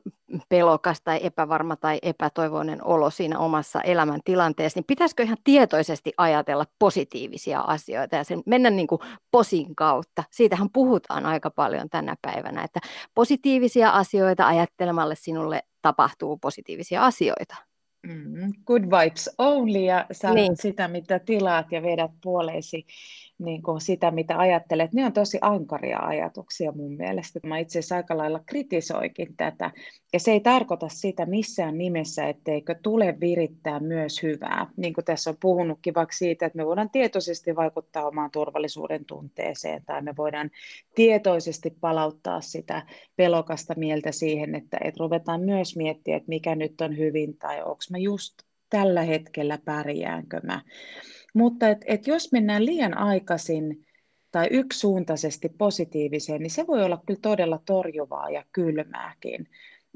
pelokas tai epävarma tai epätoivoinen olo siinä omassa elämäntilanteessa, niin pitäisikö ihan tietoisesti ajatella positiivisia asioita ja sen mennä niin kuin posin kautta? Siitähän puhutaan aika paljon tänä päivänä, että positiivisia asioita ajattelemalle sinulle tapahtuu positiivisia asioita. Mm, good vibes only ja saat niin. sitä, mitä tilaat ja vedät puoleesi niin kuin sitä, mitä ajattelet, ne on tosi ankaria ajatuksia mun mielestä. Mä itse asiassa aika lailla kritisoikin tätä. Ja se ei tarkoita sitä missään nimessä, etteikö tule virittää myös hyvää. Niin kuin tässä on puhunutkin vaikka siitä, että me voidaan tietoisesti vaikuttaa omaan turvallisuuden tunteeseen, tai me voidaan tietoisesti palauttaa sitä pelokasta mieltä siihen, että, että ruvetaan myös miettiä, että mikä nyt on hyvin, tai onko mä just tällä hetkellä pärjäänkö mä. Mutta et, et jos mennään liian aikaisin tai yksisuuntaisesti positiiviseen, niin se voi olla kyllä todella torjuvaa ja kylmääkin.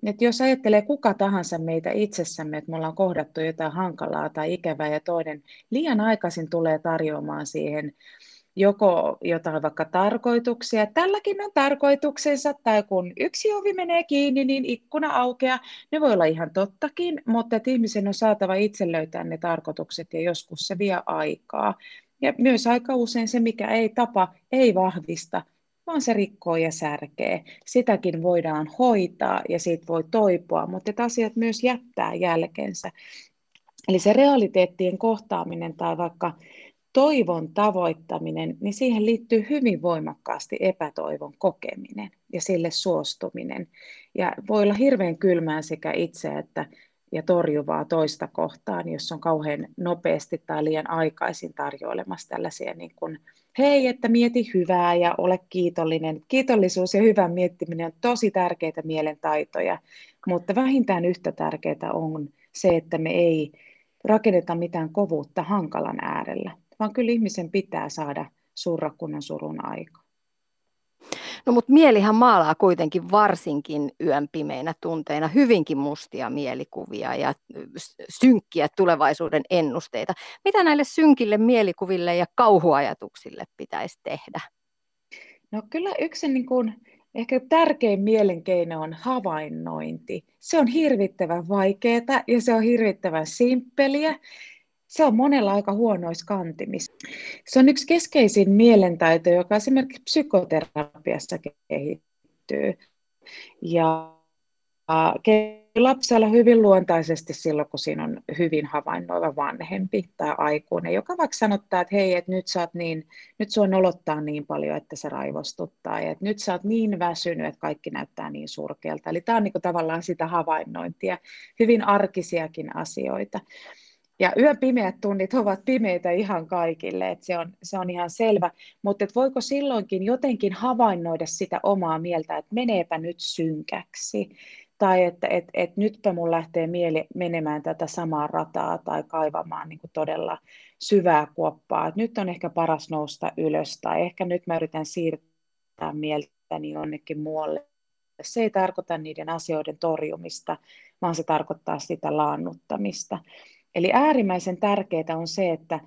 Et jos ajattelee kuka tahansa meitä itsessämme, että me ollaan kohdattu jotain hankalaa tai ikävää ja toinen liian aikaisin tulee tarjoamaan siihen joko jotain vaikka tarkoituksia, tälläkin on tarkoituksensa, tai kun yksi ovi menee kiinni, niin ikkuna aukeaa. Ne voi olla ihan tottakin, mutta että ihmisen on saatava itse löytää ne tarkoitukset, ja joskus se vie aikaa. Ja myös aika usein se, mikä ei tapa, ei vahvista, vaan se rikkoo ja särkee. Sitäkin voidaan hoitaa ja siitä voi toipua, mutta että asiat myös jättää jälkensä. Eli se realiteettien kohtaaminen tai vaikka toivon tavoittaminen, niin siihen liittyy hyvin voimakkaasti epätoivon kokeminen ja sille suostuminen. Ja voi olla hirveän kylmää sekä itse että ja torjuvaa toista kohtaan, jos on kauhean nopeasti tai liian aikaisin tarjoilemassa tällaisia niin kuin, hei, että mieti hyvää ja ole kiitollinen. Kiitollisuus ja hyvän miettiminen on tosi tärkeitä mielentaitoja, mutta vähintään yhtä tärkeää on se, että me ei rakenneta mitään kovuutta hankalan äärellä vaan kyllä ihmisen pitää saada surra, kun on surun aika. No mutta mielihän maalaa kuitenkin varsinkin yön pimeinä tunteina hyvinkin mustia mielikuvia ja synkkiä tulevaisuuden ennusteita. Mitä näille synkille mielikuville ja kauhuajatuksille pitäisi tehdä? No kyllä yksi niin kuin, ehkä tärkein mielenkeino on havainnointi. Se on hirvittävän vaikeaa ja se on hirvittävän simppeliä se on monella aika huonoissa kantimissa. Se on yksi keskeisin mielentaito, joka esimerkiksi psykoterapiassa kehittyy. Ja lapsella hyvin luontaisesti silloin, kun siinä on hyvin havainnoiva vanhempi tai aikuinen, joka vaikka sanottaa, että hei, että nyt sä oot niin, nyt sua nolottaa niin paljon, että se raivostuttaa, ja että nyt sä oot niin väsynyt, että kaikki näyttää niin surkealta. Eli tämä on niin kuin tavallaan sitä havainnointia, hyvin arkisiakin asioita. Ja yön pimeät tunnit ovat pimeitä ihan kaikille, että se on, se on ihan selvä. Mutta voiko silloinkin jotenkin havainnoida sitä omaa mieltä, että meneepä nyt synkäksi, tai että et, et nytpä mun lähtee mieli menemään tätä samaa rataa tai kaivamaan niin kuin todella syvää kuoppaa. Et nyt on ehkä paras nousta ylös, tai ehkä nyt mä yritän siirtää mieltäni jonnekin muualle. Se ei tarkoita niiden asioiden torjumista, vaan se tarkoittaa sitä laannuttamista. Eli äärimmäisen tärkeää on se, että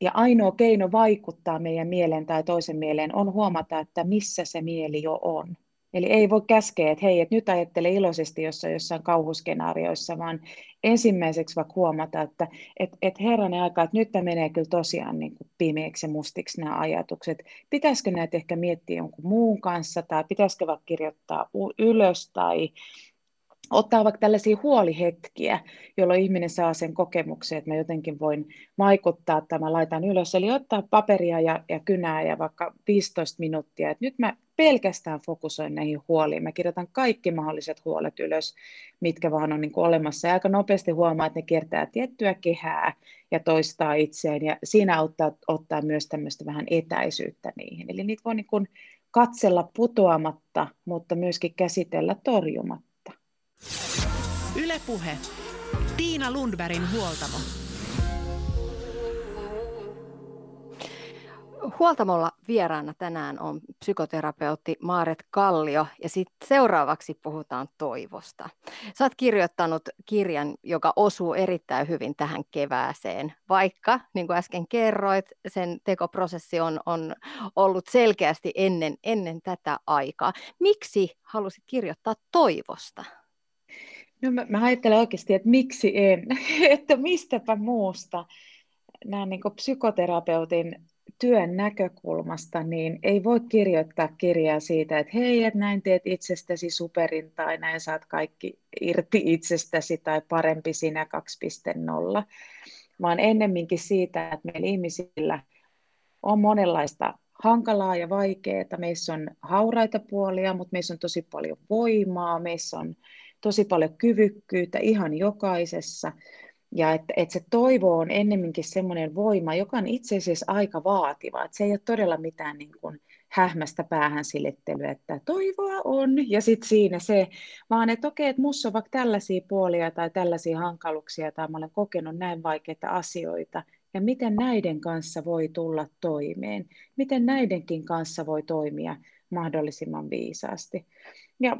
ja ainoa keino vaikuttaa meidän mieleen tai toisen mieleen on huomata, että missä se mieli jo on. Eli ei voi käskeä, että hei, että nyt ajattele iloisesti jossain, jossain kauhuskenaarioissa, vaan ensimmäiseksi vaikka huomata, että et, et herranen aika, että nyt tämä menee kyllä tosiaan niin kuin pimeäksi ja mustiksi nämä ajatukset. Pitäisikö näitä ehkä miettiä jonkun muun kanssa, tai pitäisikö vaikka kirjoittaa ylös, tai ottaa vaikka tällaisia huolihetkiä, jolloin ihminen saa sen kokemuksen, että mä jotenkin voin vaikuttaa, että mä laitan ylös. Eli ottaa paperia ja, ja kynää ja vaikka 15 minuuttia, että nyt mä pelkästään fokusoin näihin huoliin. Mä kirjoitan kaikki mahdolliset huolet ylös, mitkä vaan on niin kuin olemassa. Ja aika nopeasti huomaa, että ne kiertää tiettyä kehää ja toistaa itseään. Ja siinä auttaa ottaa myös tämmöistä vähän etäisyyttä niihin. Eli niitä voi niin kuin katsella putoamatta, mutta myöskin käsitellä torjumatta. Ylepuhe. Tiina Lundbergin huoltamo. Huoltamolla vieraana tänään on psykoterapeutti Maaret Kallio ja sitten seuraavaksi puhutaan toivosta. Oot kirjoittanut kirjan, joka osuu erittäin hyvin tähän kevääseen, vaikka niin kuin äsken kerroit, sen tekoprosessi on, on ollut selkeästi ennen, ennen tätä aikaa. Miksi halusit kirjoittaa toivosta? No mä, mä ajattelen oikeasti, että miksi en, että mistäpä muusta. Nämä niin psykoterapeutin työn näkökulmasta, niin ei voi kirjoittaa kirjaa siitä, että hei, että näin teet itsestäsi superin tai näin saat kaikki irti itsestäsi tai parempi sinä 2.0, vaan ennemminkin siitä, että meillä ihmisillä on monenlaista hankalaa ja vaikeaa. Meissä on hauraita puolia, mutta meissä on tosi paljon voimaa, meissä on tosi paljon kyvykkyyttä ihan jokaisessa. Ja että, että se toivo on ennemminkin semmoinen voima, joka on itse asiassa aika vaativa. Että se ei ole todella mitään niin kuin hähmästä päähän silittelyä, että toivoa on, ja sitten siinä se, vaan että okei, että musta on vaikka tällaisia puolia tai tällaisia hankaluuksia, tai mä olen kokenut näin vaikeita asioita, ja miten näiden kanssa voi tulla toimeen, miten näidenkin kanssa voi toimia mahdollisimman viisaasti. Ja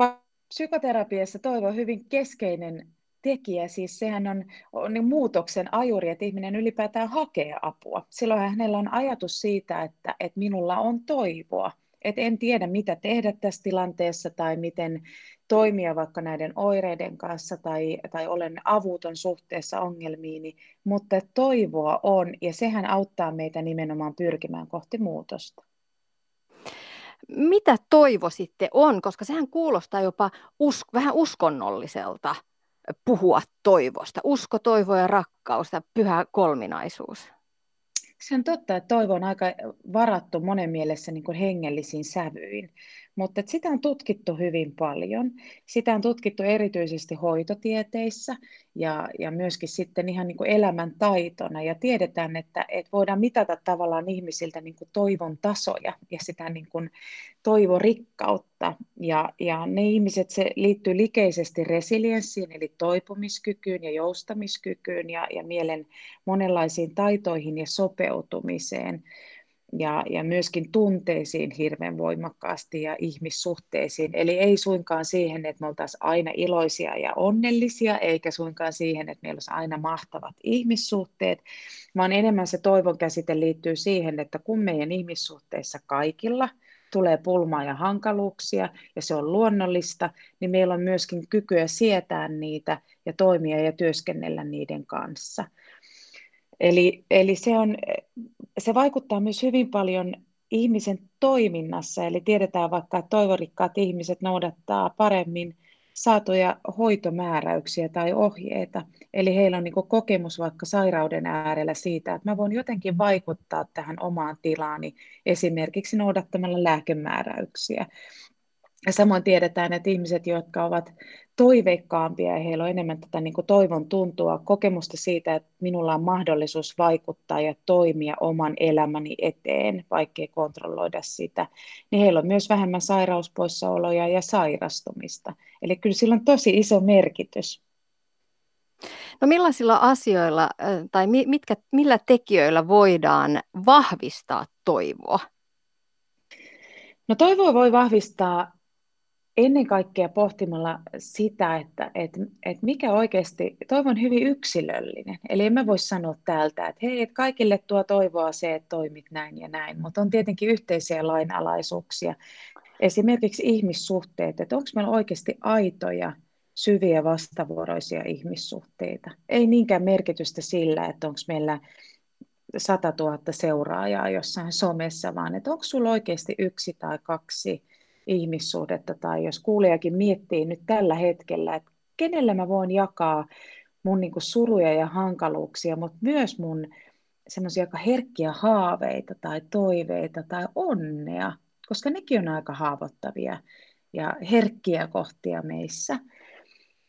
psykoterapiassa toivo on hyvin keskeinen tekijä, siis sehän on, on niin muutoksen ajuri, että ihminen ylipäätään hakee apua. Silloin hänellä on ajatus siitä, että, että minulla on toivoa, että en tiedä mitä tehdä tässä tilanteessa tai miten toimia vaikka näiden oireiden kanssa tai, tai olen avuton suhteessa ongelmiini, mutta toivoa on ja sehän auttaa meitä nimenomaan pyrkimään kohti muutosta. Mitä toivo sitten on, koska sehän kuulostaa jopa us- vähän uskonnolliselta puhua toivosta. Usko, toivo ja rakkaus, tämä pyhä kolminaisuus. Se on totta, että toivo on aika varattu monen mielessä niin kuin hengellisiin sävyin. Mutta sitä on tutkittu hyvin paljon. Sitä on tutkittu erityisesti hoitotieteissä ja, ja myöskin sitten ihan niin kuin elämäntaitona. Ja tiedetään, että, että voidaan mitata tavallaan ihmisiltä niin kuin toivon tasoja ja sitä niin kuin toivorikkautta. Ja, ja ne ihmiset, se liittyy likeisesti resilienssiin, eli toipumiskykyyn ja joustamiskykyyn ja, ja mielen monenlaisiin taitoihin ja sopeutumiseen ja, ja myöskin tunteisiin hirveän voimakkaasti ja ihmissuhteisiin. Eli ei suinkaan siihen, että me oltaisiin aina iloisia ja onnellisia, eikä suinkaan siihen, että meillä olisi aina mahtavat ihmissuhteet, vaan enemmän se toivon käsite liittyy siihen, että kun meidän ihmissuhteissa kaikilla tulee pulmaa ja hankaluuksia, ja se on luonnollista, niin meillä on myöskin kykyä sietää niitä ja toimia ja työskennellä niiden kanssa. Eli, eli se, on, se vaikuttaa myös hyvin paljon ihmisen toiminnassa, eli tiedetään vaikka, että toivorikkaat ihmiset noudattaa paremmin saatuja hoitomääräyksiä tai ohjeita. Eli heillä on niin kokemus vaikka sairauden äärellä siitä, että mä voin jotenkin vaikuttaa tähän omaan tilaani esimerkiksi noudattamalla lääkemääräyksiä. Ja samoin tiedetään, että ihmiset, jotka ovat toiveikkaampia ja heillä on enemmän tätä niin kuin toivon tuntua, kokemusta siitä, että minulla on mahdollisuus vaikuttaa ja toimia oman elämäni eteen, vaikkei kontrolloida sitä, niin heillä on myös vähemmän sairauspoissaoloja ja sairastumista. Eli kyllä sillä on tosi iso merkitys. No millaisilla asioilla tai mitkä, millä tekijöillä voidaan vahvistaa toivoa? No toivoa voi vahvistaa ennen kaikkea pohtimalla sitä, että että että mikä oikeasti, toivon hyvin yksilöllinen. Eli emme voi sanoa täältä, että hei, että kaikille tuo toivoa se, että toimit näin ja näin, mutta on tietenkin yhteisiä lainalaisuuksia. Esimerkiksi ihmissuhteet, että onko meillä oikeasti aitoja, syviä vastavuoroisia ihmissuhteita. Ei niinkään merkitystä sillä, että onko meillä 100 000 seuraajaa jossain somessa, vaan että onko sulla oikeasti yksi tai kaksi ihmissuhdetta tai jos kuulijakin miettii nyt tällä hetkellä, että kenellä mä voin jakaa mun niin kuin suruja ja hankaluuksia, mutta myös mun semmoisia aika herkkiä haaveita tai toiveita tai onnea koska nekin on aika haavoittavia ja herkkiä kohtia meissä.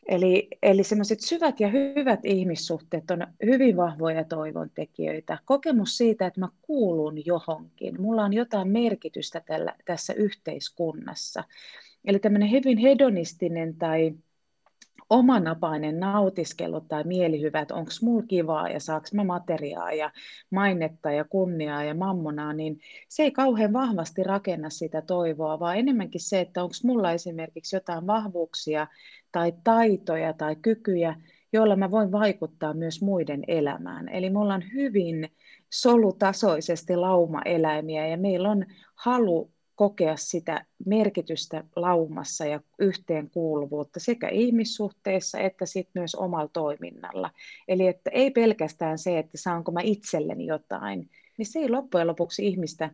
Eli, eli semmoiset syvät ja hyvät ihmissuhteet on hyvin vahvoja toivon tekijöitä. Kokemus siitä, että mä kuulun johonkin, mulla on jotain merkitystä tällä, tässä yhteiskunnassa. Eli tämmöinen hyvin hedonistinen tai omanapainen nautiskelu tai mielihyvä, että onko mulla kivaa ja saaks mä materiaa ja mainetta ja kunniaa ja mammonaa, niin se ei kauhean vahvasti rakenna sitä toivoa, vaan enemmänkin se, että onko mulla esimerkiksi jotain vahvuuksia tai taitoja tai kykyjä, joilla mä voin vaikuttaa myös muiden elämään. Eli me ollaan hyvin solutasoisesti laumaeläimiä ja meillä on halu kokea sitä merkitystä laumassa ja yhteenkuuluvuutta sekä ihmissuhteissa että sit myös omalla toiminnalla. Eli että ei pelkästään se, että saanko mä itselleni jotain, niin se ei loppujen lopuksi ihmistä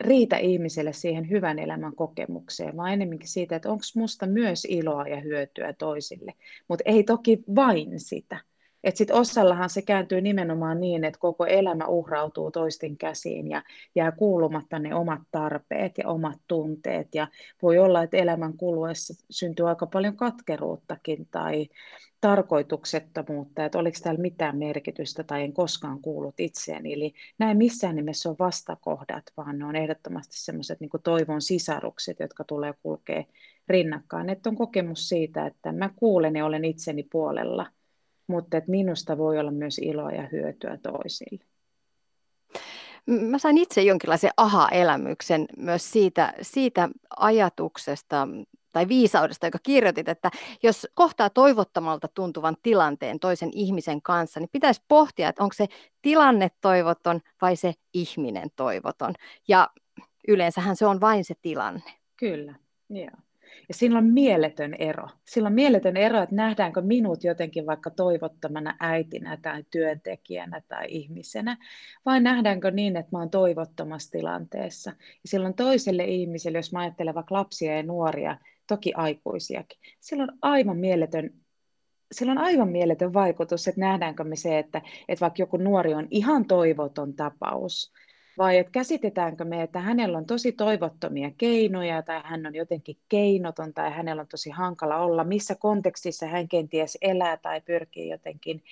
riitä ihmiselle siihen hyvän elämän kokemukseen, vaan enemmänkin siitä, että onko musta myös iloa ja hyötyä toisille, mutta ei toki vain sitä. Että sitten osallahan se kääntyy nimenomaan niin, että koko elämä uhrautuu toisten käsiin ja jää kuulumatta ne omat tarpeet ja omat tunteet. Ja voi olla, että elämän kuluessa syntyy aika paljon katkeruuttakin tai tarkoituksettomuutta, että oliko täällä mitään merkitystä tai en koskaan kuullut itseäni. Eli näin missään nimessä on vastakohdat, vaan ne on ehdottomasti sellaiset niin toivon sisarukset, jotka tulee kulkea rinnakkain. Että on kokemus siitä, että mä kuulen ja olen itseni puolella – mutta että minusta voi olla myös iloa ja hyötyä toisille. Mä sain itse jonkinlaisen aha-elämyksen myös siitä, siitä ajatuksesta tai viisaudesta, joka kirjoitit, että jos kohtaa toivottomalta tuntuvan tilanteen toisen ihmisen kanssa, niin pitäisi pohtia, että onko se tilanne toivoton vai se ihminen toivoton. Ja yleensähän se on vain se tilanne. Kyllä, joo. Ja sillä on mieletön ero. Sillä on mieletön ero, että nähdäänkö minut jotenkin vaikka toivottomana äitinä tai työntekijänä tai ihmisenä, vai nähdäänkö niin, että mä oon toivottomassa tilanteessa. Ja silloin toiselle ihmiselle, jos mä ajattelen vaikka lapsia ja nuoria, toki aikuisiakin, sillä on aivan mieletön sillä on aivan mieletön vaikutus, että nähdäänkö me se, että, että vaikka joku nuori on ihan toivoton tapaus, vai että käsitetäänkö me, että hänellä on tosi toivottomia keinoja tai hän on jotenkin keinoton tai hänellä on tosi hankala olla, missä kontekstissa hän kenties elää tai pyrkii jotenkin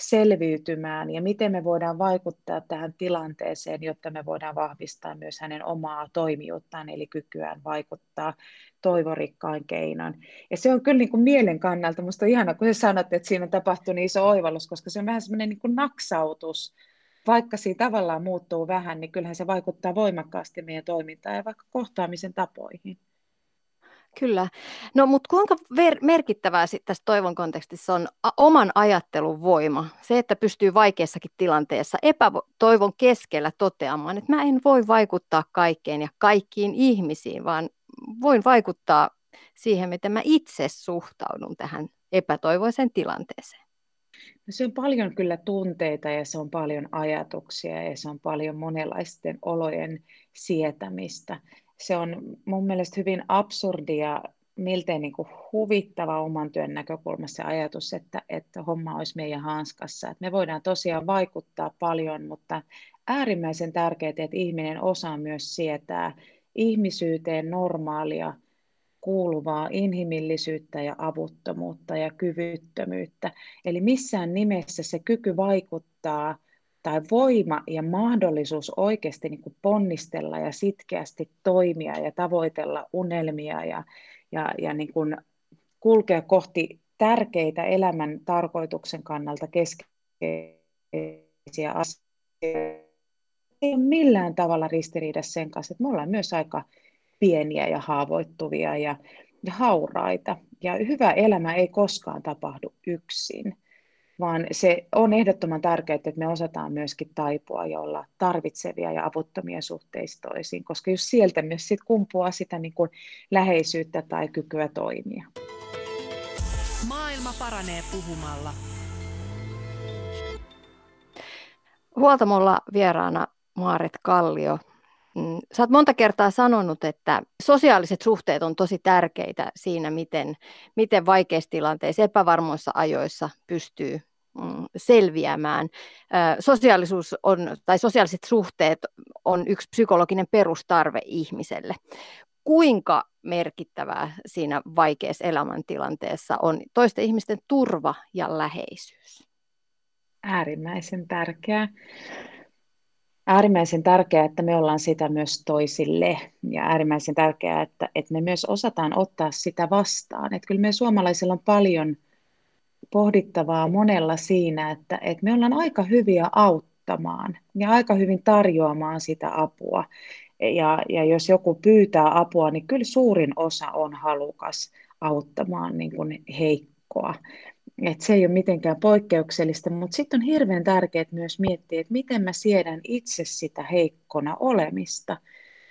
selviytymään ja miten me voidaan vaikuttaa tähän tilanteeseen, jotta me voidaan vahvistaa myös hänen omaa toimijuuttaan eli kykyään vaikuttaa toivorikkaan keinon. Ja se on kyllä niin kuin mielen kannalta, minusta ihana, kun sä sanot, että siinä on tapahtunut iso oivallus, koska se on vähän semmoinen niin kuin naksautus vaikka siinä tavallaan muuttuu vähän, niin kyllähän se vaikuttaa voimakkaasti meidän toimintaan ja vaikka kohtaamisen tapoihin. Kyllä. No mutta kuinka ver- merkittävää tässä toivon kontekstissa on a- oman ajattelun voima? Se, että pystyy vaikeassakin tilanteessa epätoivon keskellä toteamaan, että mä en voi vaikuttaa kaikkeen ja kaikkiin ihmisiin, vaan voin vaikuttaa siihen, miten mä itse suhtaudun tähän epätoivoiseen tilanteeseen. No se on paljon kyllä tunteita ja se on paljon ajatuksia ja se on paljon monenlaisten olojen sietämistä. Se on mun mielestä hyvin absurdia, miltei niin kuin huvittava oman työn näkökulmassa ajatus, että, että homma olisi meidän hanskassa. Me voidaan tosiaan vaikuttaa paljon, mutta äärimmäisen tärkeää, että ihminen osaa myös sietää ihmisyyteen normaalia kuuluvaa inhimillisyyttä ja avuttomuutta ja kyvyttömyyttä. Eli missään nimessä se kyky vaikuttaa tai voima ja mahdollisuus oikeasti niin kuin ponnistella ja sitkeästi toimia ja tavoitella unelmia ja, ja, ja niin kuin kulkea kohti tärkeitä elämän tarkoituksen kannalta keskeisiä asioita ei ole millään tavalla ristiriidassa sen kanssa, että me ollaan myös aika pieniä ja haavoittuvia ja, ja hauraita. Ja hyvä elämä ei koskaan tapahdu yksin, vaan se on ehdottoman tärkeää, että me osataan myöskin taipua ja olla tarvitsevia ja avuttomia suhteissa toisiin, koska jos sieltä myös sit kumpuaa sitä niin kuin läheisyyttä tai kykyä toimia. Maailma paranee puhumalla. Huoltamolla vieraana Maaret Kallio, sä oot monta kertaa sanonut, että sosiaaliset suhteet on tosi tärkeitä siinä, miten, miten vaikeissa tilanteissa, epävarmoissa ajoissa pystyy mm, selviämään. Sosiaalisuus on, tai sosiaaliset suhteet on yksi psykologinen perustarve ihmiselle. Kuinka merkittävää siinä vaikeassa elämäntilanteessa on toisten ihmisten turva ja läheisyys? Äärimmäisen tärkeää äärimmäisen tärkeää, että me ollaan sitä myös toisille ja äärimmäisen tärkeää, että, että me myös osataan ottaa sitä vastaan. Että kyllä me suomalaisilla on paljon pohdittavaa monella siinä, että, että me ollaan aika hyviä auttamaan ja aika hyvin tarjoamaan sitä apua. Ja, ja jos joku pyytää apua, niin kyllä suurin osa on halukas auttamaan niin kuin heikkoa. Et se ei ole mitenkään poikkeuksellista, mutta sitten on hirveän tärkeää myös miettiä, että miten mä siedän itse sitä heikkona olemista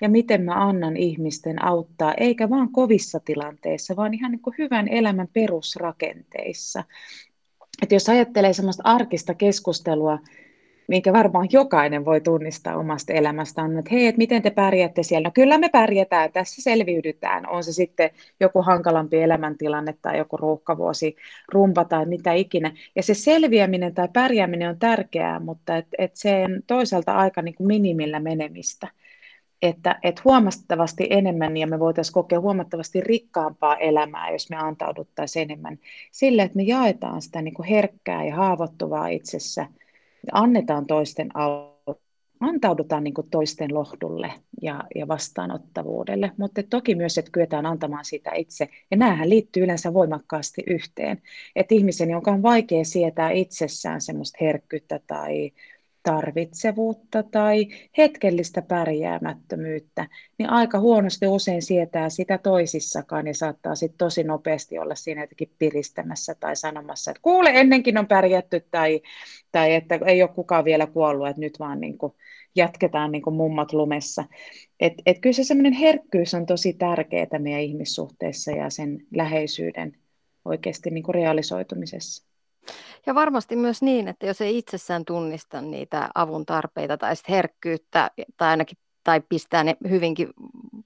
ja miten mä annan ihmisten auttaa, eikä vaan kovissa tilanteissa, vaan ihan niin kuin hyvän elämän perusrakenteissa. Et jos ajattelee semmoista arkista keskustelua minkä varmaan jokainen voi tunnistaa omasta elämästään, että hei, että miten te pärjäätte siellä? No kyllä me pärjätään, tässä selviydytään. On se sitten joku hankalampi elämäntilanne tai joku ruuhkavuosi, rumpa tai mitä ikinä. Ja se selviäminen tai pärjääminen on tärkeää, mutta et, et se on toisaalta aika niin kuin minimillä menemistä. Että, että huomattavasti enemmän ja me voitaisiin kokea huomattavasti rikkaampaa elämää, jos me antauduttaisiin enemmän sille, että me jaetaan sitä niin kuin herkkää ja haavoittuvaa itsessä – annetaan toisten antaudutaan niin toisten lohdulle ja, ja vastaanottavuudelle, mutta toki myös, että kyetään antamaan sitä itse. Ja näähän liittyy yleensä voimakkaasti yhteen. Että ihmisen, jonka on vaikea sietää itsessään semmoista herkkyyttä tai tarvitsevuutta tai hetkellistä pärjäämättömyyttä, niin aika huonosti usein sietää sitä toisissakaan ja saattaa sitten tosi nopeasti olla siinä jotenkin piristämässä tai sanomassa, että kuule ennenkin on pärjätty tai, tai että ei ole kukaan vielä kuollut, että nyt vaan niin kuin jatketaan niin kuin mummat lumessa. Et, et kyllä se herkkyys on tosi tärkeää meidän ihmissuhteissa ja sen läheisyyden oikeasti niin kuin realisoitumisessa. Ja varmasti myös niin, että jos ei itsessään tunnista niitä avun tarpeita tai herkkyyttä tai ainakin tai pistää ne hyvinkin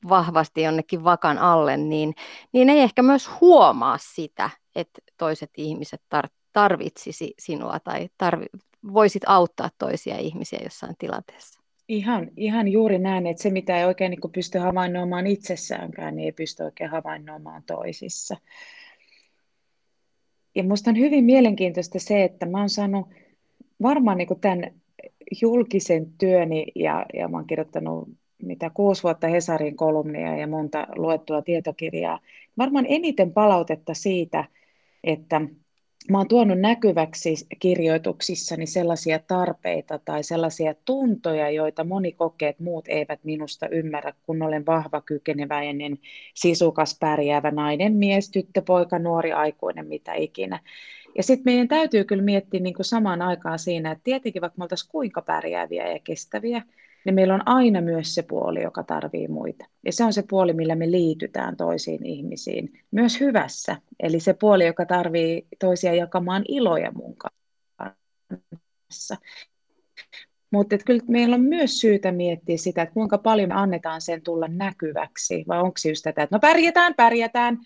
vahvasti jonnekin vakan alle, niin, niin ei ehkä myös huomaa sitä, että toiset ihmiset tar- tarvitsisi sinua tai tarvi- voisit auttaa toisia ihmisiä jossain tilanteessa. Ihan, ihan juuri näin, että se mitä ei oikein niin pysty havainnoimaan itsessäänkään, niin ei pysty oikein havainnoimaan toisissa. Ja minusta on hyvin mielenkiintoista se, että mä oon saanut varmaan niin tämän julkisen työni, ja, ja mä oon kirjoittanut mitä kuusi vuotta Hesarin kolumnia ja monta luettua tietokirjaa, varmaan eniten palautetta siitä, että mä oon tuonut näkyväksi kirjoituksissani sellaisia tarpeita tai sellaisia tuntoja, joita moni kokee, että muut eivät minusta ymmärrä, kun olen vahva, kykeneväinen, sisukas, pärjäävä nainen, mies, tyttö, poika, nuori, aikuinen, mitä ikinä. Ja sitten meidän täytyy kyllä miettiä niin samaan aikaan siinä, että tietenkin vaikka me oltaisiin kuinka pärjääviä ja kestäviä, niin meillä on aina myös se puoli, joka tarvii muita. Ja se on se puoli, millä me liitytään toisiin ihmisiin, myös hyvässä. Eli se puoli, joka tarvii toisia jakamaan iloja mun kanssa. Mutta kyllä meillä on myös syytä miettiä sitä, että kuinka paljon me annetaan sen tulla näkyväksi, vai onko se just tätä, että no pärjätään, pärjätään,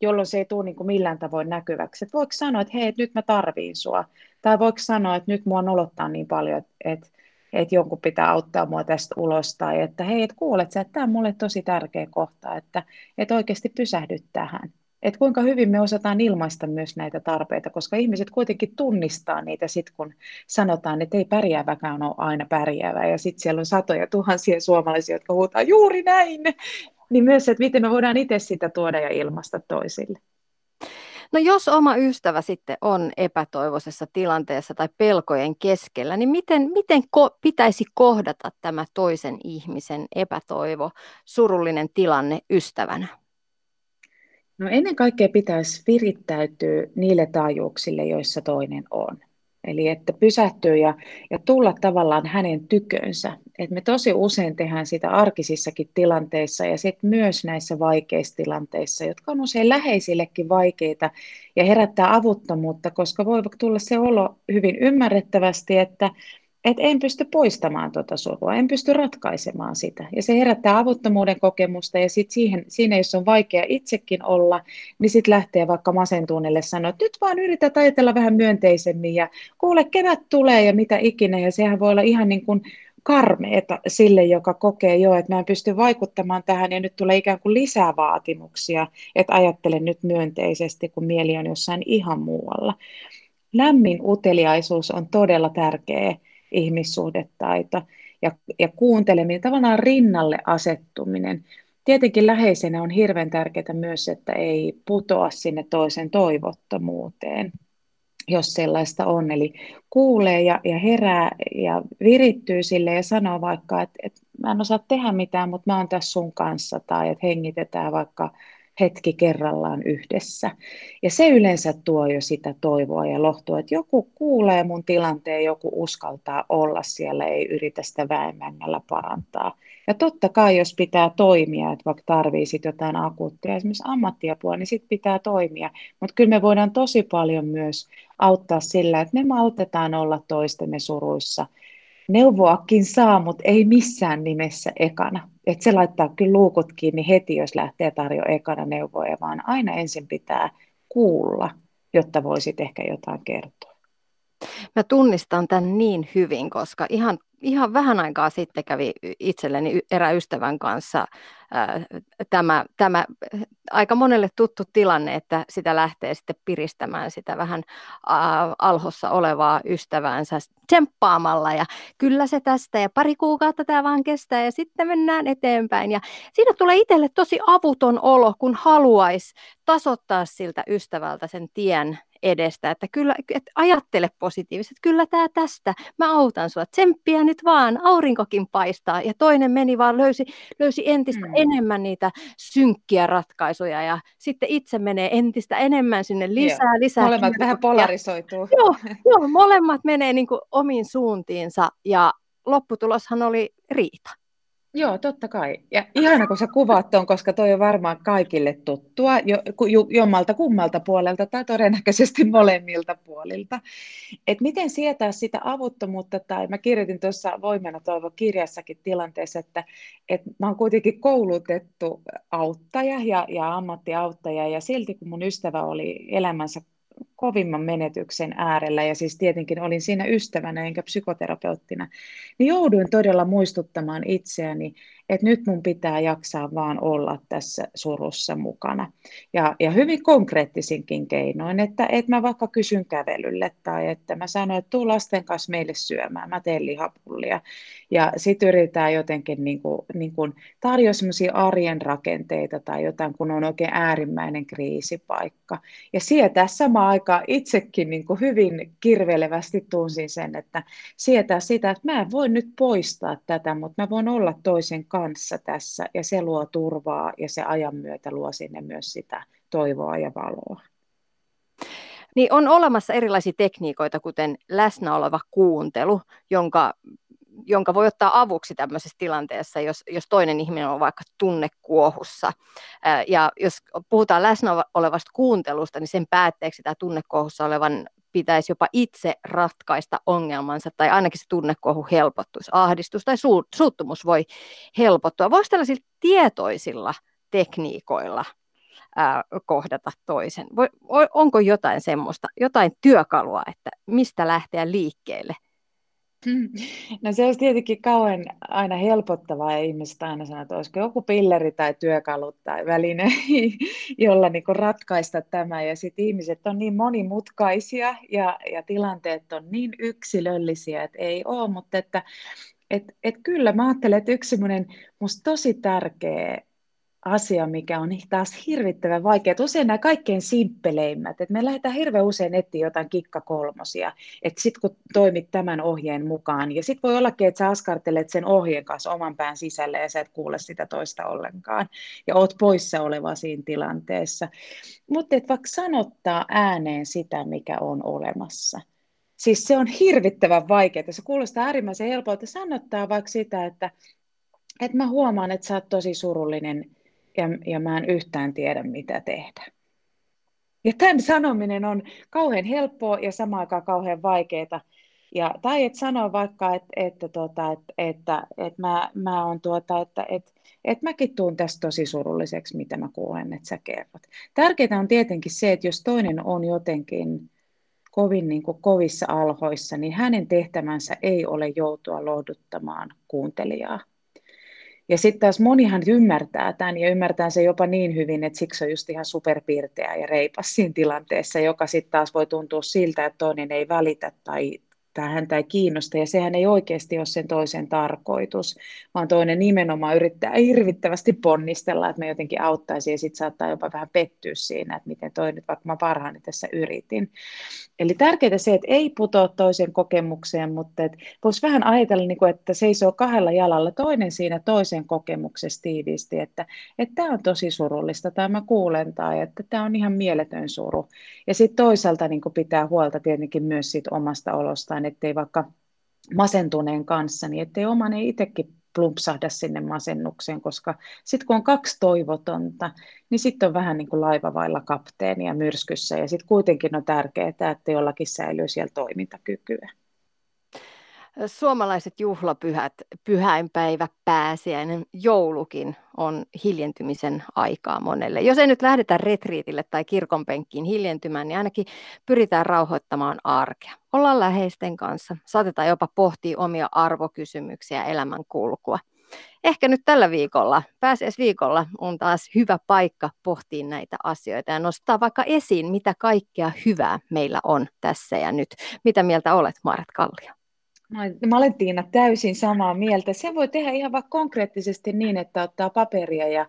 jolloin se ei tule niin kuin millään tavoin näkyväksi. Et voiko sanoa, että hei, nyt mä tarviin sua, tai voiko sanoa, että nyt mua nolottaa niin paljon, että, että että jonkun pitää auttaa mua tästä ulos, tai että hei, et kuulet sä, että tämä on mulle tosi tärkeä kohta, että, että oikeasti pysähdyt tähän. Että kuinka hyvin me osataan ilmaista myös näitä tarpeita, koska ihmiset kuitenkin tunnistaa niitä sitten, kun sanotaan, että ei pärjääväkään ole aina pärjäävä, ja sitten siellä on satoja tuhansia suomalaisia, jotka huutaa juuri näin, niin myös, että miten me voidaan itse sitä tuoda ja ilmaista toisille. No jos oma ystävä sitten on epätoivoisessa tilanteessa tai pelkojen keskellä, niin miten, miten ko- pitäisi kohdata tämä toisen ihmisen epätoivo, surullinen tilanne ystävänä? No ennen kaikkea pitäisi virittäytyä niille taajuuksille, joissa toinen on. Eli että pysähtyä ja, ja tulla tavallaan hänen tykönsä. Et me tosi usein tehdään sitä arkisissakin tilanteissa ja sitten myös näissä vaikeissa tilanteissa, jotka on usein läheisillekin vaikeita ja herättää avuttomuutta, koska voi tulla se olo hyvin ymmärrettävästi, että, että en pysty poistamaan tuota surua, en pysty ratkaisemaan sitä. Ja se herättää avuttomuuden kokemusta ja sitten siihen, siinä, jos on vaikea itsekin olla, niin sitten lähtee vaikka masentuneelle sanoa, että nyt vaan yrität ajatella vähän myönteisemmin ja kuule, kevät tulee ja mitä ikinä. Ja sehän voi olla ihan niin kuin karmeeta sille, joka kokee jo, että mä en pysty vaikuttamaan tähän ja nyt tulee ikään kuin lisää vaatimuksia, että ajattelen nyt myönteisesti, kun mieli on jossain ihan muualla. Lämmin uteliaisuus on todella tärkeä ihmissuhdetaito ja, ja kuunteleminen, tavallaan rinnalle asettuminen. Tietenkin läheisenä on hirveän tärkeää myös, että ei putoa sinne toisen toivottomuuteen, jos sellaista on. Eli kuulee ja, ja herää ja virittyy sille ja sanoo vaikka, että, että mä en osaa tehdä mitään, mutta mä oon tässä sun kanssa, tai että hengitetään vaikka hetki kerrallaan yhdessä. Ja se yleensä tuo jo sitä toivoa ja lohtua, että joku kuulee mun tilanteen, joku uskaltaa olla siellä, ei yritä sitä väemängällä parantaa. Ja totta kai, jos pitää toimia, että vaikka tarvii jotain akuuttia, esimerkiksi ammattiapua, niin sitten pitää toimia. Mutta kyllä me voidaan tosi paljon myös auttaa sillä, että me maltetaan olla toistemme suruissa – neuvoakin saa, mutta ei missään nimessä ekana. Et se laittaa kyllä luukut kiinni heti, jos lähtee tarjoamaan ekana neuvoja, vaan aina ensin pitää kuulla, jotta voisit ehkä jotain kertoa. Mä tunnistan tämän niin hyvin, koska ihan, ihan vähän aikaa sitten kävi itselleni erä ystävän kanssa tämä, tämä aika monelle tuttu tilanne, että sitä lähtee sitten piristämään sitä vähän alhossa olevaa ystäväänsä tsemppaamalla. Ja kyllä se tästä ja pari kuukautta tämä vaan kestää ja sitten mennään eteenpäin. Ja siinä tulee itselle tosi avuton olo, kun haluaisi tasoittaa siltä ystävältä sen tien edestä, että kyllä että ajattele positiivisesti, että kyllä tämä tästä, mä autan sua, tsemppiä nyt vaan, aurinkokin paistaa ja toinen meni vaan löysi, löysi entistä mm. enemmän niitä synkkiä ratkaisuja ja sitten itse menee entistä enemmän sinne lisää, joo. lisää. Molemmat vähän polarisoituu. Joo, joo, molemmat menee niin kuin omiin suuntiinsa ja lopputuloshan oli riita. Joo, totta kai. Ja ihana, kun sä kuvaat tuon, koska toi on varmaan kaikille tuttua, jo, jo, jommalta kummalta puolelta tai todennäköisesti molemmilta puolilta. Et miten sietää sitä avuttomuutta, tai mä kirjoitin tuossa Voimena toivo kirjassakin tilanteessa, että et mä oon kuitenkin koulutettu auttaja ja, ja ammattiauttaja, ja silti kun mun ystävä oli elämänsä kovimman menetyksen äärellä, ja siis tietenkin olin siinä ystävänä enkä psykoterapeuttina, niin jouduin todella muistuttamaan itseäni, että nyt mun pitää jaksaa vaan olla tässä surussa mukana. Ja, ja hyvin konkreettisinkin keinoin, että, että mä vaikka kysyn kävelylle tai että mä sanon, että tuu lasten kanssa meille syömään, mä teen lihapullia. Ja sitten yritetään jotenkin niin kuin, niin kuin tarjoa sellaisia arjen rakenteita tai jotain, kun on oikein äärimmäinen kriisipaikka. Ja sietää samaan aikaan itsekin niin kuin hyvin kirvelevästi tunsin sen, että sietää sitä, että mä en voi nyt poistaa tätä, mutta mä voin olla toisen kanssa tässä ja se luo turvaa ja se ajan myötä luo sinne myös sitä toivoa ja valoa. Niin on olemassa erilaisia tekniikoita, kuten läsnä oleva kuuntelu, jonka, jonka voi ottaa avuksi tämmöisessä tilanteessa, jos, jos toinen ihminen on vaikka tunnekuohussa. Ja jos puhutaan läsnä olevasta kuuntelusta, niin sen päätteeksi tämä tunnekuohussa olevan pitäisi jopa itse ratkaista ongelmansa, tai ainakin se tunnekohu helpottuisi, ahdistus tai su- suuttumus voi helpottua. Voisi tällaisilla tietoisilla tekniikoilla ää, kohdata toisen? Voi, onko jotain semmoista, jotain työkalua, että mistä lähteä liikkeelle No se olisi tietenkin kauhean aina helpottavaa ja ihmiset aina sanoo, että olisiko joku pilleri tai työkalu tai väline, jolla niin ratkaista tämä. Ja sitten ihmiset on niin monimutkaisia ja, ja tilanteet on niin yksilöllisiä, että ei ole, mutta että et, et kyllä mä ajattelen, että yksi semmoinen musta tosi tärkeä asia, mikä on taas hirvittävän vaikea. Usein nämä kaikkein simppeleimmät, että me lähdetään hirveän usein etsiä jotain kikkakolmosia, että sitten kun toimit tämän ohjeen mukaan, ja sitten voi ollakin, että sä askartelet sen ohjeen kanssa oman pään sisälle ja sä et kuule sitä toista ollenkaan, ja oot poissa oleva siinä tilanteessa. Mutta että vaikka sanottaa ääneen sitä, mikä on olemassa. Siis se on hirvittävän vaikeaa. Se kuulostaa äärimmäisen helpolta sanottaa vaikka sitä, että, että mä huomaan, että sä oot tosi surullinen ja, ja mä en yhtään tiedä, mitä tehdä. Ja tämän sanominen on kauhean helppoa ja samaan aikaan kauhean vaikeaa. Ja, tai et sanoa vaikka, että, että, tota, että, että, että mä, mä on tuota, että, että, että mäkin tuun tästä tosi surulliseksi, mitä mä kuulen, että sä kerrot. Tärkeää on tietenkin se, että jos toinen on jotenkin kovin niin kuin kovissa alhoissa, niin hänen tehtävänsä ei ole joutua lohduttamaan kuuntelijaa. Ja sitten taas monihan ymmärtää tämän ja ymmärtää se jopa niin hyvin, että siksi on just ihan superpiirteä ja reipas siinä tilanteessa, joka sitten taas voi tuntua siltä, että toinen ei välitä tai, tai häntä ei kiinnosta, ja sehän ei oikeasti ole sen toisen tarkoitus, vaan toinen nimenomaan yrittää hirvittävästi ponnistella, että me jotenkin auttaisi, ja sitten saattaa jopa vähän pettyä siinä, että miten toi nyt, vaikka mä parhaani tässä yritin. Eli tärkeää se, että ei putoa toisen kokemukseen, mutta voisi vähän ajatella, niin kuin, että seisoo kahdella jalalla toinen siinä toisen kokemuksessa tiiviisti, että tämä on tosi surullista, tai mä kuulen, tai että tämä on ihan mieletön suru. Ja sitten toisaalta niin pitää huolta tietenkin myös siitä omasta olostaan, ettei vaikka masentuneen kanssa, niin ettei oman ei itsekin plumpsahda sinne masennukseen, koska sitten kun on kaksi toivotonta, niin sitten on vähän niin kuin laiva vailla kapteenia myrskyssä, ja sitten kuitenkin on tärkeää, että jollakin säilyy siellä toimintakykyä suomalaiset juhlapyhät, pyhäinpäivä, pääsiäinen, joulukin on hiljentymisen aikaa monelle. Jos ei nyt lähdetä retriitille tai kirkonpenkkiin hiljentymään, niin ainakin pyritään rauhoittamaan arkea. Ollaan läheisten kanssa, saatetaan jopa pohtia omia arvokysymyksiä elämän kulkua. Ehkä nyt tällä viikolla, viikolla on taas hyvä paikka pohtia näitä asioita ja nostaa vaikka esiin, mitä kaikkea hyvää meillä on tässä ja nyt. Mitä mieltä olet, Maaret Kallio? Mä olen Tiina täysin samaa mieltä. Se voi tehdä ihan vaikka konkreettisesti niin, että ottaa paperia ja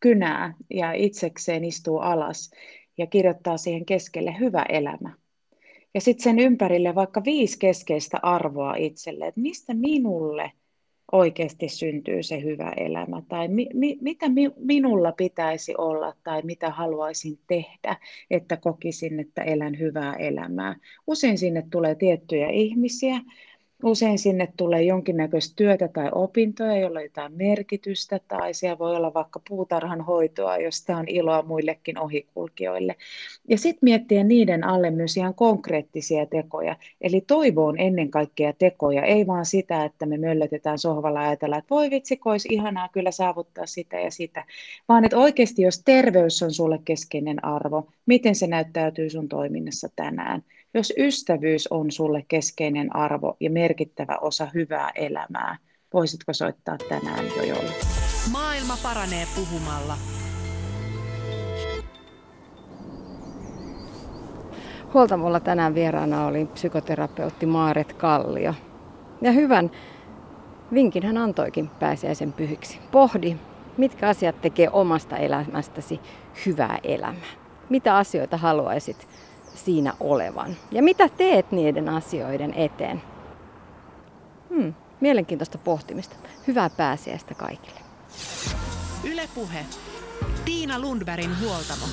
kynää ja itsekseen istuu alas ja kirjoittaa siihen keskelle hyvä elämä. Ja sitten sen ympärille vaikka viisi keskeistä arvoa itselle, että mistä minulle oikeasti syntyy se hyvä elämä, tai mi, mi, mitä mi, minulla pitäisi olla, tai mitä haluaisin tehdä, että kokisin, että elän hyvää elämää. Usein sinne tulee tiettyjä ihmisiä, Usein sinne tulee jonkinnäköistä työtä tai opintoja, jolla on jotain merkitystä, tai siellä voi olla vaikka puutarhan hoitoa, josta on iloa muillekin ohikulkijoille. Ja sitten miettiä niiden alle myös ihan konkreettisia tekoja. Eli toivo on ennen kaikkea tekoja, ei vaan sitä, että me möllötetään sohvalla ja ajatellaan, että voi vitsi, olisi ihanaa kyllä saavuttaa sitä ja sitä. Vaan että oikeasti, jos terveys on sulle keskeinen arvo, miten se näyttäytyy sun toiminnassa tänään – jos ystävyys on sulle keskeinen arvo ja merkittävä osa hyvää elämää, voisitko soittaa tänään jo jolle? Maailma paranee puhumalla. Huoltamolla tänään vieraana oli psykoterapeutti Maaret Kallio. Ja hyvän vinkin hän antoikin pääsiäisen pyhiksi. Pohdi, mitkä asiat tekee omasta elämästäsi hyvää elämää. Mitä asioita haluaisit siinä olevan. Ja mitä teet niiden asioiden eteen? Hmm, mielenkiintoista pohtimista. Hyvää pääsiäistä kaikille. Ylepuhe. Tiina Lundbergin huoltamo.